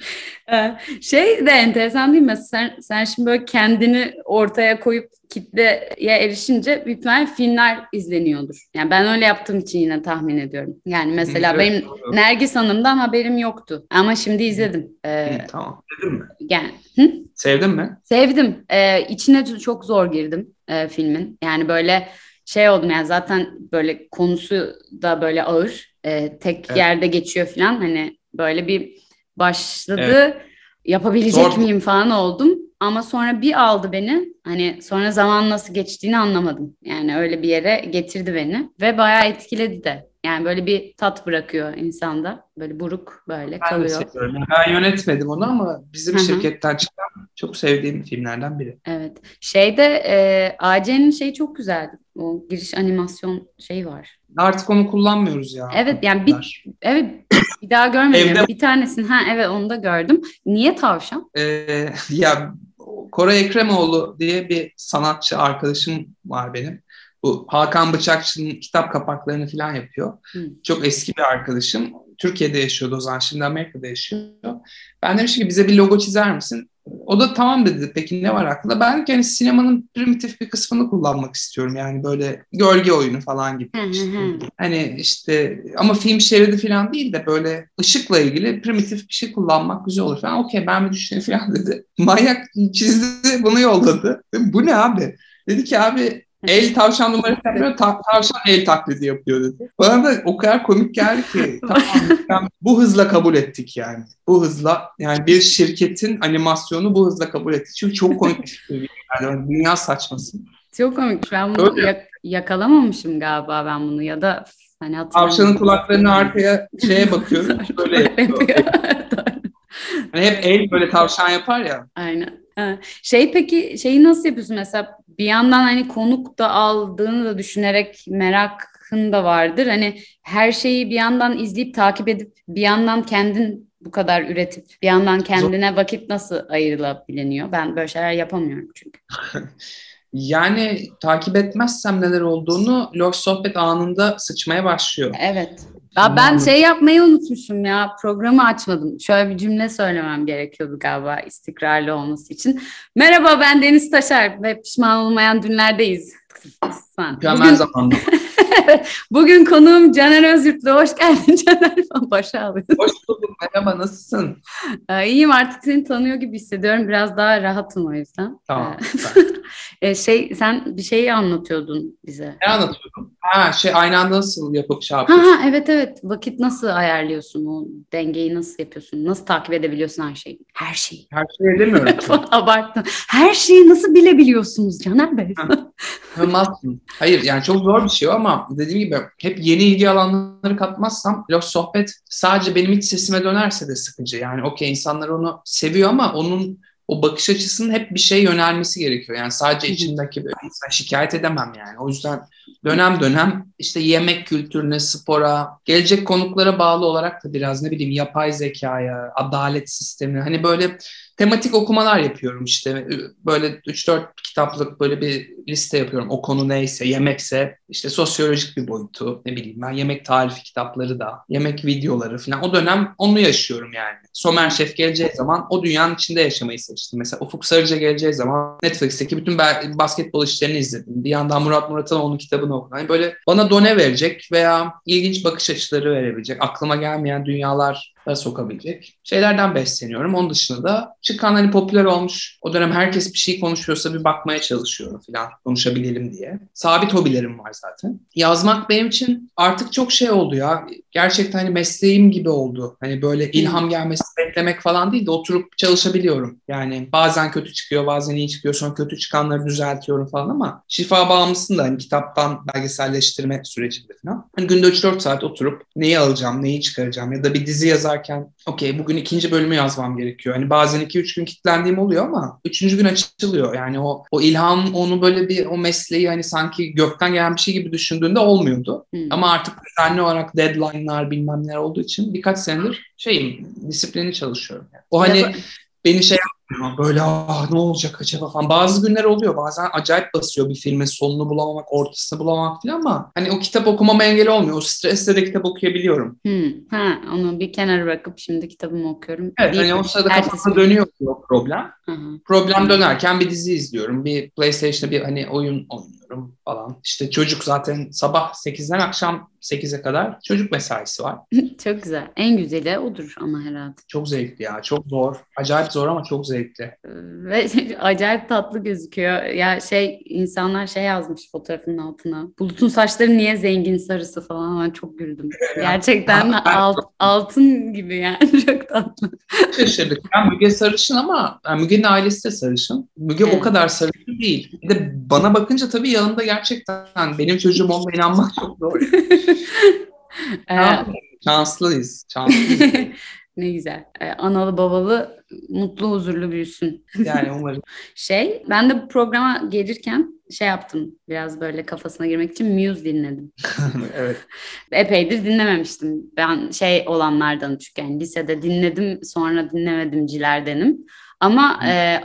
(laughs) ee, şey de enteresan değil mi? Sen, sen şimdi böyle kendini ortaya koyup kitleye erişince büyük ihtimalle filmler izleniyordur. Yani ben öyle yaptığım için yine tahmin ediyorum. Yani mesela evet, benim doğru. Nergis Hanım'dan haberim yoktu. Ama şimdi izledim. Ee, Hı, tamam. Sevdin mi? Yani, hı? Sevdin mi? Sevdim. Ee, içine çok zor girdim e, filmin. Yani böyle şey oldum yani zaten böyle konusu da böyle ağır. E, tek evet. yerde geçiyor falan. Hani böyle bir başladı. Evet. Yapabilecek Zor. miyim falan oldum. Ama sonra bir aldı beni. Hani sonra zaman nasıl geçtiğini anlamadım. Yani öyle bir yere getirdi beni ve bayağı etkiledi de. Yani böyle bir tat bırakıyor insanda. Böyle buruk böyle ben kalıyor. Ben yönetmedim onu ama bizim Hı-hı. şirketten çıkan çok sevdiğim filmlerden biri. Evet. Şeyde e, AC'nin şeyi çok güzeldi. O giriş animasyon şey var. Artık onu kullanmıyoruz ya. Evet yani bir evet bir daha görmedim. Evde... Bir tanesini ha evet onu da gördüm. Niye tavşan? Ee, (laughs) ya Koray Ekremoğlu diye bir sanatçı arkadaşım var benim. Bu Hakan Bıçakçı'nın kitap kapaklarını falan yapıyor. Hmm. Çok eski bir arkadaşım. Türkiye'de yaşıyordu o zaman. Şimdi Amerika'da yaşıyor. Ben demiştim ki bize bir logo çizer misin? O da tamam dedi. Peki ne var aklında? Ben yani sinemanın primitif bir kısmını kullanmak istiyorum. Yani böyle gölge oyunu falan gibi. işte. hani işte ama film şeridi falan değil de böyle ışıkla ilgili primitif bir şey kullanmak güzel olur falan. Okey ben bir düşüneyim (laughs) falan dedi. Manyak çizdi bunu yolladı. Bu ne abi? Dedi ki abi El tavşan numarası yapmıyor, ta- tavşan el taklidi yapıyor dedi. Bana da o kadar komik geldi ki (laughs) tamam, bu hızla kabul ettik yani. Bu hızla yani bir şirketin animasyonu bu hızla kabul ettik. Çünkü çok komik bir şey. Yani dünya saçması. Çok komik. Ben bunu yak- yakalamamışım galiba ben bunu ya da hani Tavşanın kulaklarını arkaya şeye bakıyorum. (laughs) böyle yapıyor. hani hep el böyle tavşan yapar ya. Aynen. Şey peki şeyi nasıl yapıyorsun mesela bir yandan hani konuk da aldığını da düşünerek merakın da vardır. Hani her şeyi bir yandan izleyip takip edip bir yandan kendin bu kadar üretip bir yandan kendine vakit nasıl ayrılabiliyor? Ben böyle şeyler yapamıyorum çünkü. (laughs) yani takip etmezsem neler olduğunu loş sohbet anında sıçmaya başlıyor. Evet. Ya ben şey yapmayı unutmuşum ya. Programı açmadım. Şöyle bir cümle söylemem gerekiyordu galiba istikrarlı olması için. Merhaba ben Deniz Taşar ve pişman olmayan dünlerdeyiz. Mükemmel zamanda. (laughs) (laughs) Bugün konuğum Caner Özyurtlu. Hoş geldin (laughs) Caner. Başa alıyorsun. Hoş bulduk. Merhaba nasılsın? Ee, iyiyim artık seni tanıyor gibi hissediyorum. Biraz daha rahatım o yüzden. Tamam. Ee, (laughs) şey sen bir şeyi anlatıyordun bize. Ne anlatıyordum? Ha şey aynı anda nasıl yapıp şey yapıyorsun? Ha, ha evet evet. Vakit nasıl ayarlıyorsun? O dengeyi nasıl yapıyorsun? Nasıl takip edebiliyorsun her şeyi? Her şeyi. Her şeyi edemiyorum. Abarttım. Her şeyi nasıl bilebiliyorsunuz Caner Bey? Yapamazsın. Hayır yani çok zor bir şey ama dediğim gibi hep yeni ilgi alanları katmazsam biraz sohbet sadece benim iç sesime dönerse de sıkıcı. Yani okey insanlar onu seviyor ama onun o bakış açısının hep bir şey yönelmesi gerekiyor. Yani sadece içindeki bir insan şikayet edemem yani. O yüzden dönem dönem işte yemek kültürüne, spora, gelecek konuklara bağlı olarak da biraz ne bileyim yapay zekaya, adalet sistemi hani böyle tematik okumalar yapıyorum işte. Böyle 3-4 kitaplık böyle bir liste yapıyorum. O konu neyse, yemekse işte sosyolojik bir boyutu ne bileyim ben yemek tarifi kitapları da, yemek videoları falan. O dönem onu yaşıyorum yani. Somer Şef geleceği zaman o dünyanın içinde yaşamayı seçtim. Mesela Ufuk Sarıca geleceği zaman Netflix'teki bütün basketbol işlerini izledim. Bir yandan Murat Muratanoğlu'nun kitabını okudum. Yani böyle bana done verecek veya ilginç bakış açıları verebilecek, aklıma gelmeyen dünyalar sokabilecek şeylerden besleniyorum. Onun dışında da çıkan hani popüler olmuş o dönem herkes bir şey konuşuyorsa bir bakmaya çalışıyorum falan konuşabilelim diye. Sabit hobilerim var zaten. Yazmak benim için artık çok şey oldu ya. Gerçekten hani mesleğim gibi oldu. Hani böyle ilham gelmesi beklemek falan değil de oturup çalışabiliyorum. Yani bazen kötü çıkıyor, bazen iyi çıkıyor. Sonra kötü çıkanları düzeltiyorum falan ama şifa bağımlısın da hani kitaptan belgeselleştirme sürecinde falan. Hani günde 3-4 saat oturup neyi alacağım, neyi çıkaracağım ya da bir dizi yazarken okey bugün ikinci bölümü yazmam gerekiyor. Hani bazen 2-3 gün kilitlendiğim oluyor ama üçüncü gün açılıyor. Yani o, o ilham onu böyle bir o mesleği hani sanki gökten gelen bir şey gibi düşündüğünde olmuyordu. Hmm. Ama artık düzenli olarak deadline'lar bilmem neler olduğu için birkaç senedir şeyim disiplini çalışıyorum. Yani. O hani ya, beni şey Böyle ah ne olacak acaba falan. Bazı günler oluyor. Bazen acayip basıyor bir filmin sonunu bulamamak, ortasını bulamamak falan ama hani o kitap okumama engel olmuyor. O stresle de kitap okuyabiliyorum. Hmm. Ha, onu bir kenara bırakıp şimdi kitabımı okuyorum. Evet hani o sırada kafamda dönüyor o problem. Hı-hı. Problem dönerken bir dizi izliyorum. Bir PlayStation'da bir hani oyun oynuyorum falan. İşte çocuk zaten sabah 8'den akşam 8'e kadar çocuk mesaisi var. (laughs) çok güzel. En güzeli odur ama herhalde. Çok zevkli ya. Çok zor. Acayip zor ama çok zevkli. Ve (laughs) acayip tatlı gözüküyor. Ya şey insanlar şey yazmış fotoğrafın altına. Bulut'un saçları niye zengin sarısı falan. Ben çok güldüm. (laughs) Gerçekten (laughs) alt, altın gibi yani. Çok tatlı. Şaşırdık. Ben Müge sarışın ama yani Müge'nin ailesi de sarışın. Müge evet. o kadar sarışın değil. Bir de bana bakınca tabii yanında gerçekten benim çocuğum olma inanmak çok zor. Şanslıyız. Şanslıyız. Ne güzel. Ee, analı babalı mutlu huzurlu büyüsün. Yani (laughs) umarım. şey ben de bu programa gelirken şey yaptım biraz böyle kafasına girmek için Muse dinledim. (laughs) evet. Epeydir dinlememiştim. Ben şey olanlardan çünkü yani lisede dinledim sonra dinlemedimcilerdenim. Ama e,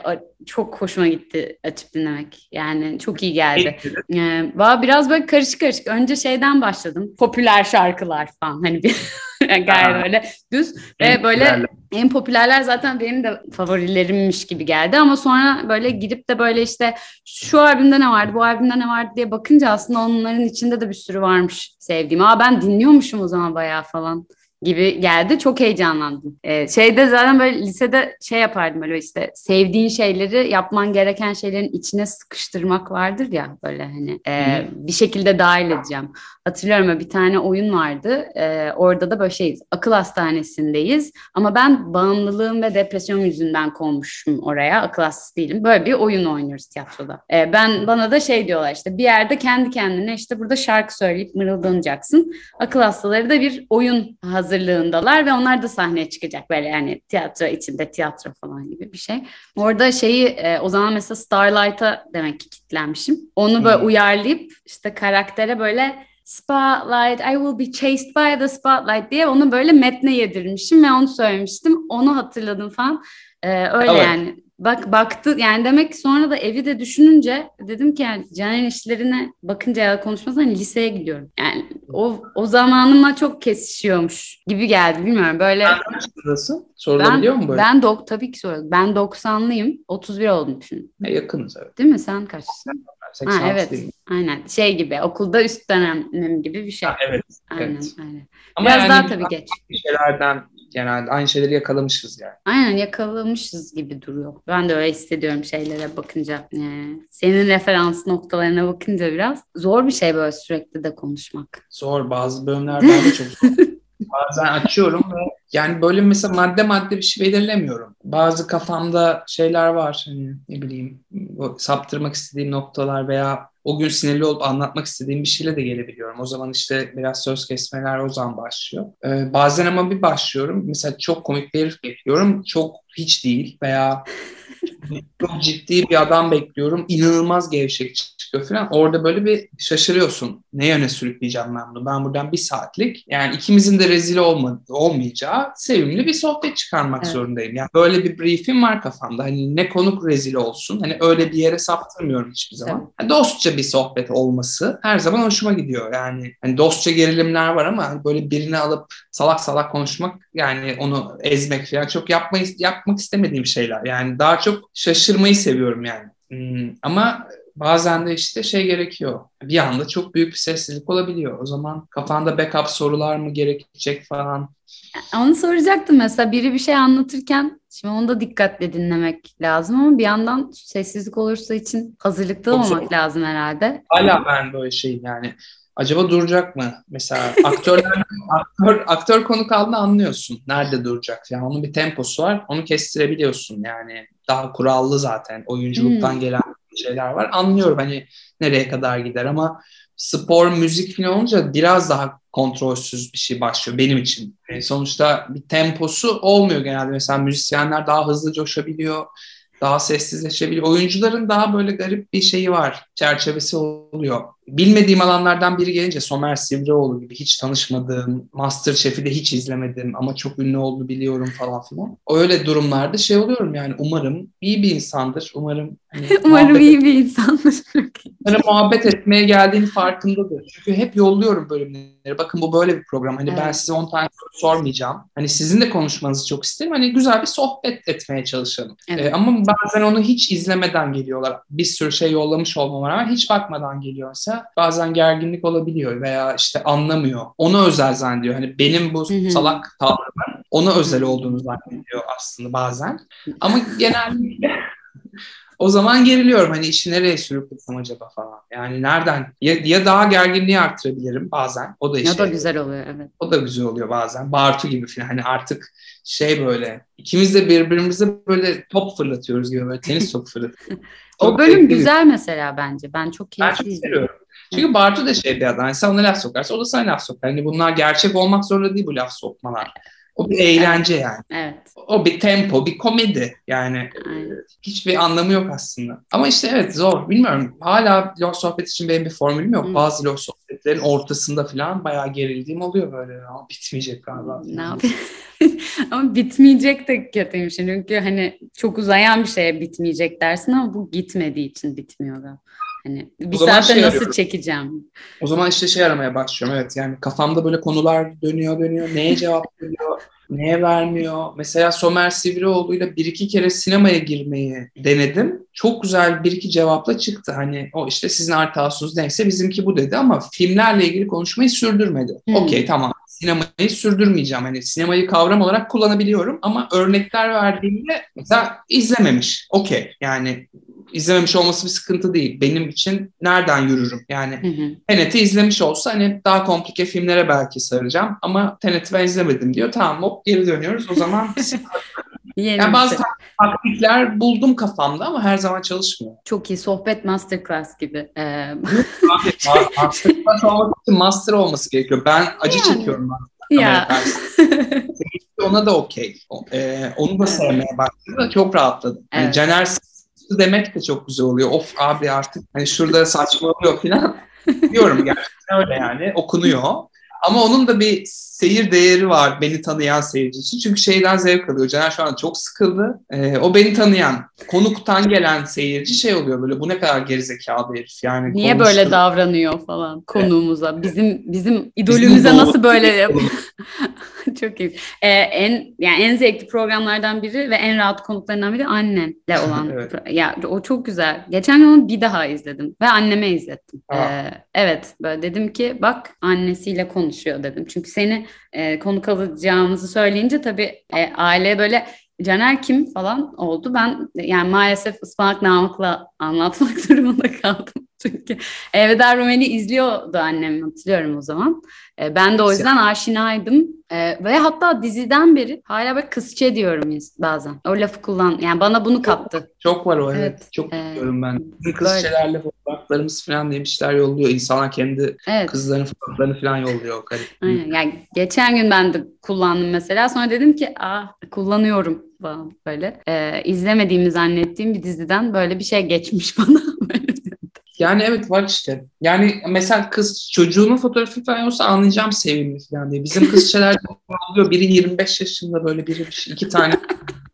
çok hoşuma gitti açıp dinlemek. Yani çok iyi geldi. Ee, biraz böyle karışık karışık. Önce şeyden başladım. Popüler şarkılar falan. Hani bir (laughs) (laughs) gayet böyle düz ve böyle en popülerler zaten benim de favorilerimmiş gibi geldi. Ama sonra böyle gidip de böyle işte şu albümde ne vardı bu albümde ne vardı diye bakınca aslında onların içinde de bir sürü varmış sevdiğim. Aa ben dinliyormuşum o zaman bayağı falan gibi geldi. Çok heyecanlandım. Ee, şeyde zaten böyle lisede şey yapardım böyle işte sevdiğin şeyleri yapman gereken şeylerin içine sıkıştırmak vardır ya böyle hani e, bir şekilde dahil edeceğim. Hatırlıyorum bir tane oyun vardı. E, orada da böyle şeyiz. Akıl hastanesindeyiz. Ama ben bağımlılığım ve depresyon yüzünden konmuşum oraya. Akıl hastası değilim. Böyle bir oyun oynuyoruz tiyatroda. E, ben bana da şey diyorlar işte bir yerde kendi kendine işte burada şarkı söyleyip mırıldanacaksın. Akıl hastaları da bir oyun hazır hazırlığındalar ve onlar da sahneye çıkacak böyle yani tiyatro içinde tiyatro falan gibi bir şey. Orada şeyi e, o zaman mesela Starlight'a demek ki kitlenmişim. Onu böyle hmm. uyarlayıp işte karaktere böyle Spotlight, I will be chased by the spotlight diye onu böyle metne yedirmişim ve onu söylemiştim. Onu hatırladım falan. Ee, öyle evet. yani Bak baktı yani demek ki sonra da evi de düşününce dedim ki yani Caner'in işlerine bakınca ya konuşmasına hani liseye gidiyorum. Yani o o zamanıma çok kesişiyormuş gibi geldi bilmiyorum böyle. Yıldasın? Sorulabiliyor mu böyle? Ben dok tabii ki soruyorum. Ben 90'lıyım. 31 oldum düşün. E, yakınız evet. Değil mi? Sen kaçsın? Ha, evet. Aynen. Şey gibi okulda üst dönemim gibi bir şey. Ha, evet. Aynen. Evet. aynen. Ama Biraz yani daha tabii geç. Şeylerden genelde aynı şeyleri yakalamışız yani. Aynen yakalamışız gibi duruyor. Ben de öyle hissediyorum şeylere bakınca. Ee, senin referans noktalarına bakınca biraz zor bir şey böyle sürekli de konuşmak. Zor. Bazı bölümlerde de çok zor. (laughs) Bazen açıyorum ve yani böyle mesela madde madde bir şey belirlemiyorum. Bazı kafamda şeyler var hani ne bileyim saptırmak istediğim noktalar veya o gün sinirli olup anlatmak istediğim bir şeyle de gelebiliyorum. O zaman işte biraz söz kesmeler o zaman başlıyor. Ee, bazen ama bir başlıyorum. Mesela çok komik bir herif bekliyorum. Çok hiç değil veya çok ciddi bir adam bekliyorum. İnanılmaz gevşek çıkıyor falan. Orada böyle bir şaşırıyorsun. Ne yöne sürükleyeceğim ben bunu? Ben buradan bir saatlik yani ikimizin de rezil olma, olmayacağı sevimli bir sohbet çıkarmak evet. zorundayım. Yani böyle bir briefim var kafamda. Hani ne konuk rezil olsun. Hani öyle bir yere saptırmıyorum hiçbir zaman. Evet. Yani dostça bir sohbet olması her zaman hoşuma gidiyor. Yani hani dostça gerilimler var ama hani böyle birini alıp salak salak konuşmak yani onu ezmek falan çok yapmayı yapmak istemediğim şeyler. Yani daha çok şaşırmayı seviyorum yani. Hmm, ama bazen de işte şey gerekiyor. Bir anda çok büyük bir sessizlik olabiliyor. O zaman kafanda backup sorular mı gerekecek falan. Onu soracaktım mesela biri bir şey anlatırken şimdi onu da dikkatle dinlemek lazım ama bir yandan sessizlik olursa için hazırlıklı çok olmak zor. lazım herhalde. Hala ben böyle şey yani acaba duracak mı? Mesela aktörler (laughs) aktör, aktör konuk aldığında anlıyorsun nerede duracak. Yani onun bir temposu var. Onu kestirebiliyorsun yani. Daha kurallı zaten oyunculuktan hmm. gelen şeyler var. Anlıyorum hani nereye kadar gider ama spor, müzik falan olunca biraz daha kontrolsüz bir şey başlıyor benim için. Yani sonuçta bir temposu olmuyor genelde. Mesela müzisyenler daha hızlı coşabiliyor, daha sessizleşebiliyor. Oyuncuların daha böyle garip bir şeyi var, çerçevesi oluyor. Bilmediğim alanlardan biri gelince Somer Sivrioğlu gibi hiç tanışmadığım, Masterchef'i de hiç izlemedim ama çok ünlü oldu biliyorum falan filan. Öyle durumlarda şey oluyorum yani umarım iyi bir insandır. Umarım hani (laughs) umarım iyi bir insandır. Umarım muhabbet etmeye geldiğini farkındadır. Çünkü hep yolluyorum bölümleri. Bakın bu böyle bir program. Hani evet. ben size 10 tane soru sormayacağım. Hani sizin de konuşmanızı çok isterim. Hani güzel bir sohbet etmeye çalışalım. Evet. Ee, ama bazen onu hiç izlemeden geliyorlar. Bir sürü şey yollamış olmama rağmen hiç bakmadan geliyorsa bazen gerginlik olabiliyor veya işte anlamıyor. Onu özel zannediyor. Hani benim bu salak tavrımın ona özel olduğunu zannediyor aslında bazen. Ama genellikle (laughs) o zaman geriliyorum hani işi nereye sürüklesem acaba falan. Yani nereden ya, ya daha gerginliği arttırabilirim bazen. O da işe. O da güzel oluyor evet. O da güzel oluyor bazen. Bartu gibi falan hani artık şey böyle ikimiz de birbirimize böyle top fırlatıyoruz gibi böyle tenis topu fırlatıyoruz. (laughs) o bölüm güzel mesela bence. Ben çok keyifli ben çok seviyorum. Çünkü Bartu da şey bir adam. Yani sen ona laf sokarsa o da sana laf sokar. Hani bunlar gerçek olmak zorunda değil bu laf sokmalar. O bir eğlence evet. yani. Evet. O bir tempo, bir komedi yani. Aynen. Hiçbir anlamı yok aslında. Ama işte evet zor. Bilmiyorum. Hala log sohbet için benim bir formülüm yok. Hı. Bazı log sohbetlerin ortasında falan bayağı gerildiğim oluyor böyle. Ama bitmeyecek galiba. Ne yapayım? (laughs) ama bitmeyecek de kötüymüş. Çünkü hani çok uzayan bir şeye bitmeyecek dersin ama bu gitmediği için bitmiyor galiba. Hani bir saatte şey nasıl arıyorum. çekeceğim? O zaman işte şey aramaya başlıyorum evet yani kafamda böyle konular dönüyor dönüyor neye cevap (laughs) veriyor neye vermiyor. Mesela Somer Sivrioğlu'yla bir iki kere sinemaya girmeyi denedim. Çok güzel bir iki cevapla çıktı. Hani o işte sizin artasunuz neyse bizimki bu dedi ama filmlerle ilgili konuşmayı sürdürmedi. Hmm. Okey tamam sinemayı sürdürmeyeceğim. Hani sinemayı kavram olarak kullanabiliyorum ama örnekler verdiğimde mesela izlememiş. Okey yani izlememiş olması bir sıkıntı değil. Benim için nereden yürürüm? Yani Tenet'i izlemiş olsa hani daha komplike filmlere belki saracağım ama Tenet'i ben izlemedim diyor. Tamam hop geri dönüyoruz. O zaman (laughs) yani bazı şey. taktikler buldum kafamda ama her zaman çalışmıyor. Çok iyi. Sohbet masterclass gibi. Ee... masterclass olmak için master olması gerekiyor. Ben acı yani. çekiyorum. Ya. Ona da okey. Ee, onu da sevmeye başladım. Çok rahatladım. Evet. Yani Caner demek de çok güzel oluyor. Of abi artık hani şurada saçmalıyor falan diyorum gerçekten öyle yani okunuyor. Ama onun da bir seyir değeri var beni tanıyan seyirci için. Çünkü şeyden zevk alıyor. Caner şu an çok sıkıldı. Ee, o beni tanıyan, konuktan gelen seyirci şey oluyor böyle bu ne kadar gerizekalı bir herif. Yani Niye konuştum. böyle davranıyor falan konuğumuza. Bizim bizim idolümüze bizim nasıl böyle yap (laughs) Çok iyi. Ee, en yani en zevkli programlardan biri ve en rahat konuklarından biri annenle olan. (laughs) evet. Ya o çok güzel. Geçen gün onu bir daha izledim ve anneme izlettim. Ee, evet böyle dedim ki bak annesiyle konuşuyor dedim. Çünkü seni e, konuk alacağımızı söyleyince tabii e, aile böyle Caner kim falan oldu. Ben yani maalesef ıspanak namıkla anlatmak (laughs) durumunda kaldım. Çünkü Evder Rumeli izliyordu annem hatırlıyorum o zaman. E, ben de o yüzden aşinaydım. E, ve hatta diziden beri hala böyle kızçe diyorum bazen. O lafı kullan. Yani bana bunu kattı. Çok var o evet. evet. Çok ee, biliyorum ben. Bizim kızçelerle fotoğraflarımız falan diye bir şeyler yolluyor. İnsanlar kendi evet. kızlarının fotoğraflarını falan yolluyor. Aynen. Yani geçen gün ben de kullandım mesela. Sonra dedim ki aa kullanıyorum falan böyle. Ee, izlemediğimi zannettiğim bir diziden böyle bir şey geçmiş (laughs) bana. Yani evet var işte. Yani mesela kız çocuğunun fotoğrafı falan olsa anlayacağım sevimli falan diye. Bizim kızçeler oluyor. (laughs) Biri 25 yaşında böyle biri iki tane. (laughs)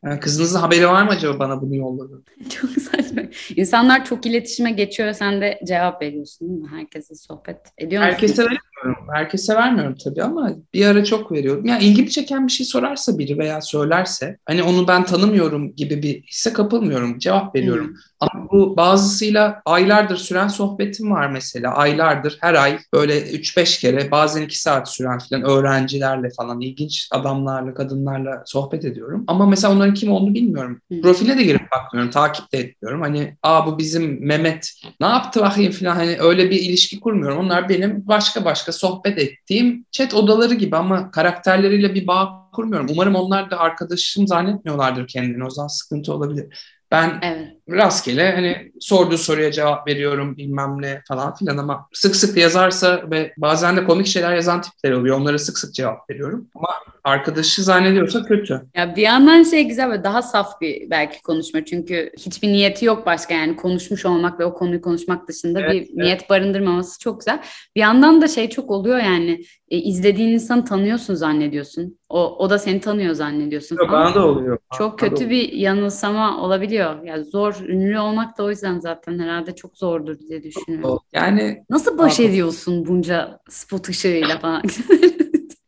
Yani kızınızın haberi var mı acaba bana bunu yolladı? (laughs) Çok saçma. İnsanlar çok iletişime geçiyor. Sen de cevap veriyorsun değil mi? Herkese sohbet ediyor musun? Herkese vermiyorum. Herkese vermiyorum tabii ama bir ara çok veriyordum. Yani ilgimi çeken bir şey sorarsa biri veya söylerse hani onu ben tanımıyorum gibi bir hisse kapılmıyorum. Cevap veriyorum. Hmm. Ama bu bazısıyla aylardır süren sohbetim var mesela. Aylardır her ay böyle 3-5 kere bazen 2 saat süren falan öğrencilerle falan ilginç adamlarla kadınlarla sohbet ediyorum. Ama mesela onların kim olduğunu bilmiyorum. Hmm. Profile de girip bakmıyorum. Takip de etmiyorum. Hani aa bu bizim Mehmet ne yaptı bakayım falan hani öyle bir ilişki kurmuyorum. Onlar benim başka başka sohbet ettiğim chat odaları gibi ama karakterleriyle bir bağ kurmuyorum. Umarım onlar da arkadaşım zannetmiyorlardır kendini. O zaman sıkıntı olabilir. Ben evet. Rastgele hani sorduğu soruya cevap veriyorum bilmem ne falan filan ama sık sık yazarsa ve bazen de komik şeyler yazan tipler oluyor. Onlara sık sık cevap veriyorum. Ama Arkadaşı zannediyorsa kötü. Ya bir yandan şey güzel ve daha saf bir belki konuşma. Çünkü hiçbir niyeti yok başka yani konuşmuş olmak ve o konuyu konuşmak dışında Evet, bir evet. niyet barındırmaması çok güzel. Bir yandan da şey çok oluyor yani e, izlediğin insanı tanıyorsun zannediyorsun. O, o da seni tanıyor zannediyorsun Yok, bana da oluyor. Çok Bana kötü bir yanılsama olabiliyor. Ya zor, ünlü olmak da o yüzden zaten herhalde çok zordur diye düşünüyorum. Yani Nasıl baş ediyorsun bunca spot ışığıyla falan? (laughs)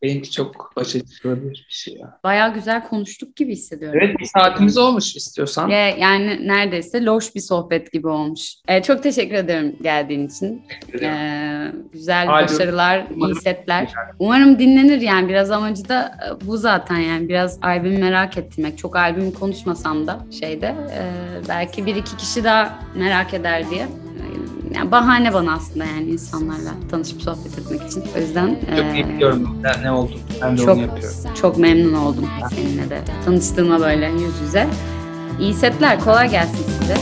benimki çok edilebilir bir şey ya. Bayağı güzel konuştuk gibi hissediyorum. Evet bir saatimiz olmuş istiyorsan. Ve yani neredeyse loş bir sohbet gibi olmuş. Ee, çok teşekkür ederim geldiğin için. Ee, güzel Albüm. başarılar, iyi Umarım setler. güzel. Umarım dinlenir yani biraz amacı da e, bu zaten yani biraz albüm merak ettirmek. Çok albüm konuşmasam da şeyde e, belki bir iki kişi daha merak eder diye. Yani bahane bana aslında yani insanlarla tanışıp sohbet etmek için. O yüzden Çok e, iyi biliyorum ne, oldu. Ben de çok- onu yapıyorum. çok memnun oldum seninle de tanıştığıma böyle yüz yüze. İyi setler, kolay gelsin size.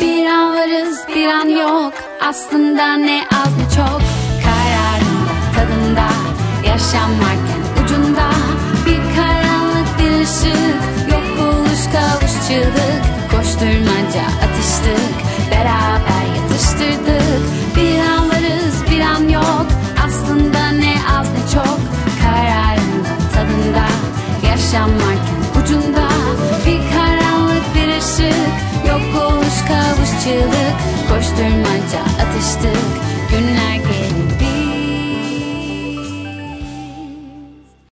Bir an varız bir an yok Aslında ne az ne çok Kararında tadında Yaşam varken ucunda Bir karanlık bir ışık Yok buluş kavuş çığlık Koşturmaca atıştık Beraber atıştırdık Bir an varız bir an yok. Aslında ne az ne çok. Kararında tadında Yaşam varken ucunda. Bir karanlık bir ışık. Yok oluş kavuş kavuşçılık Koşturmaca atıştık.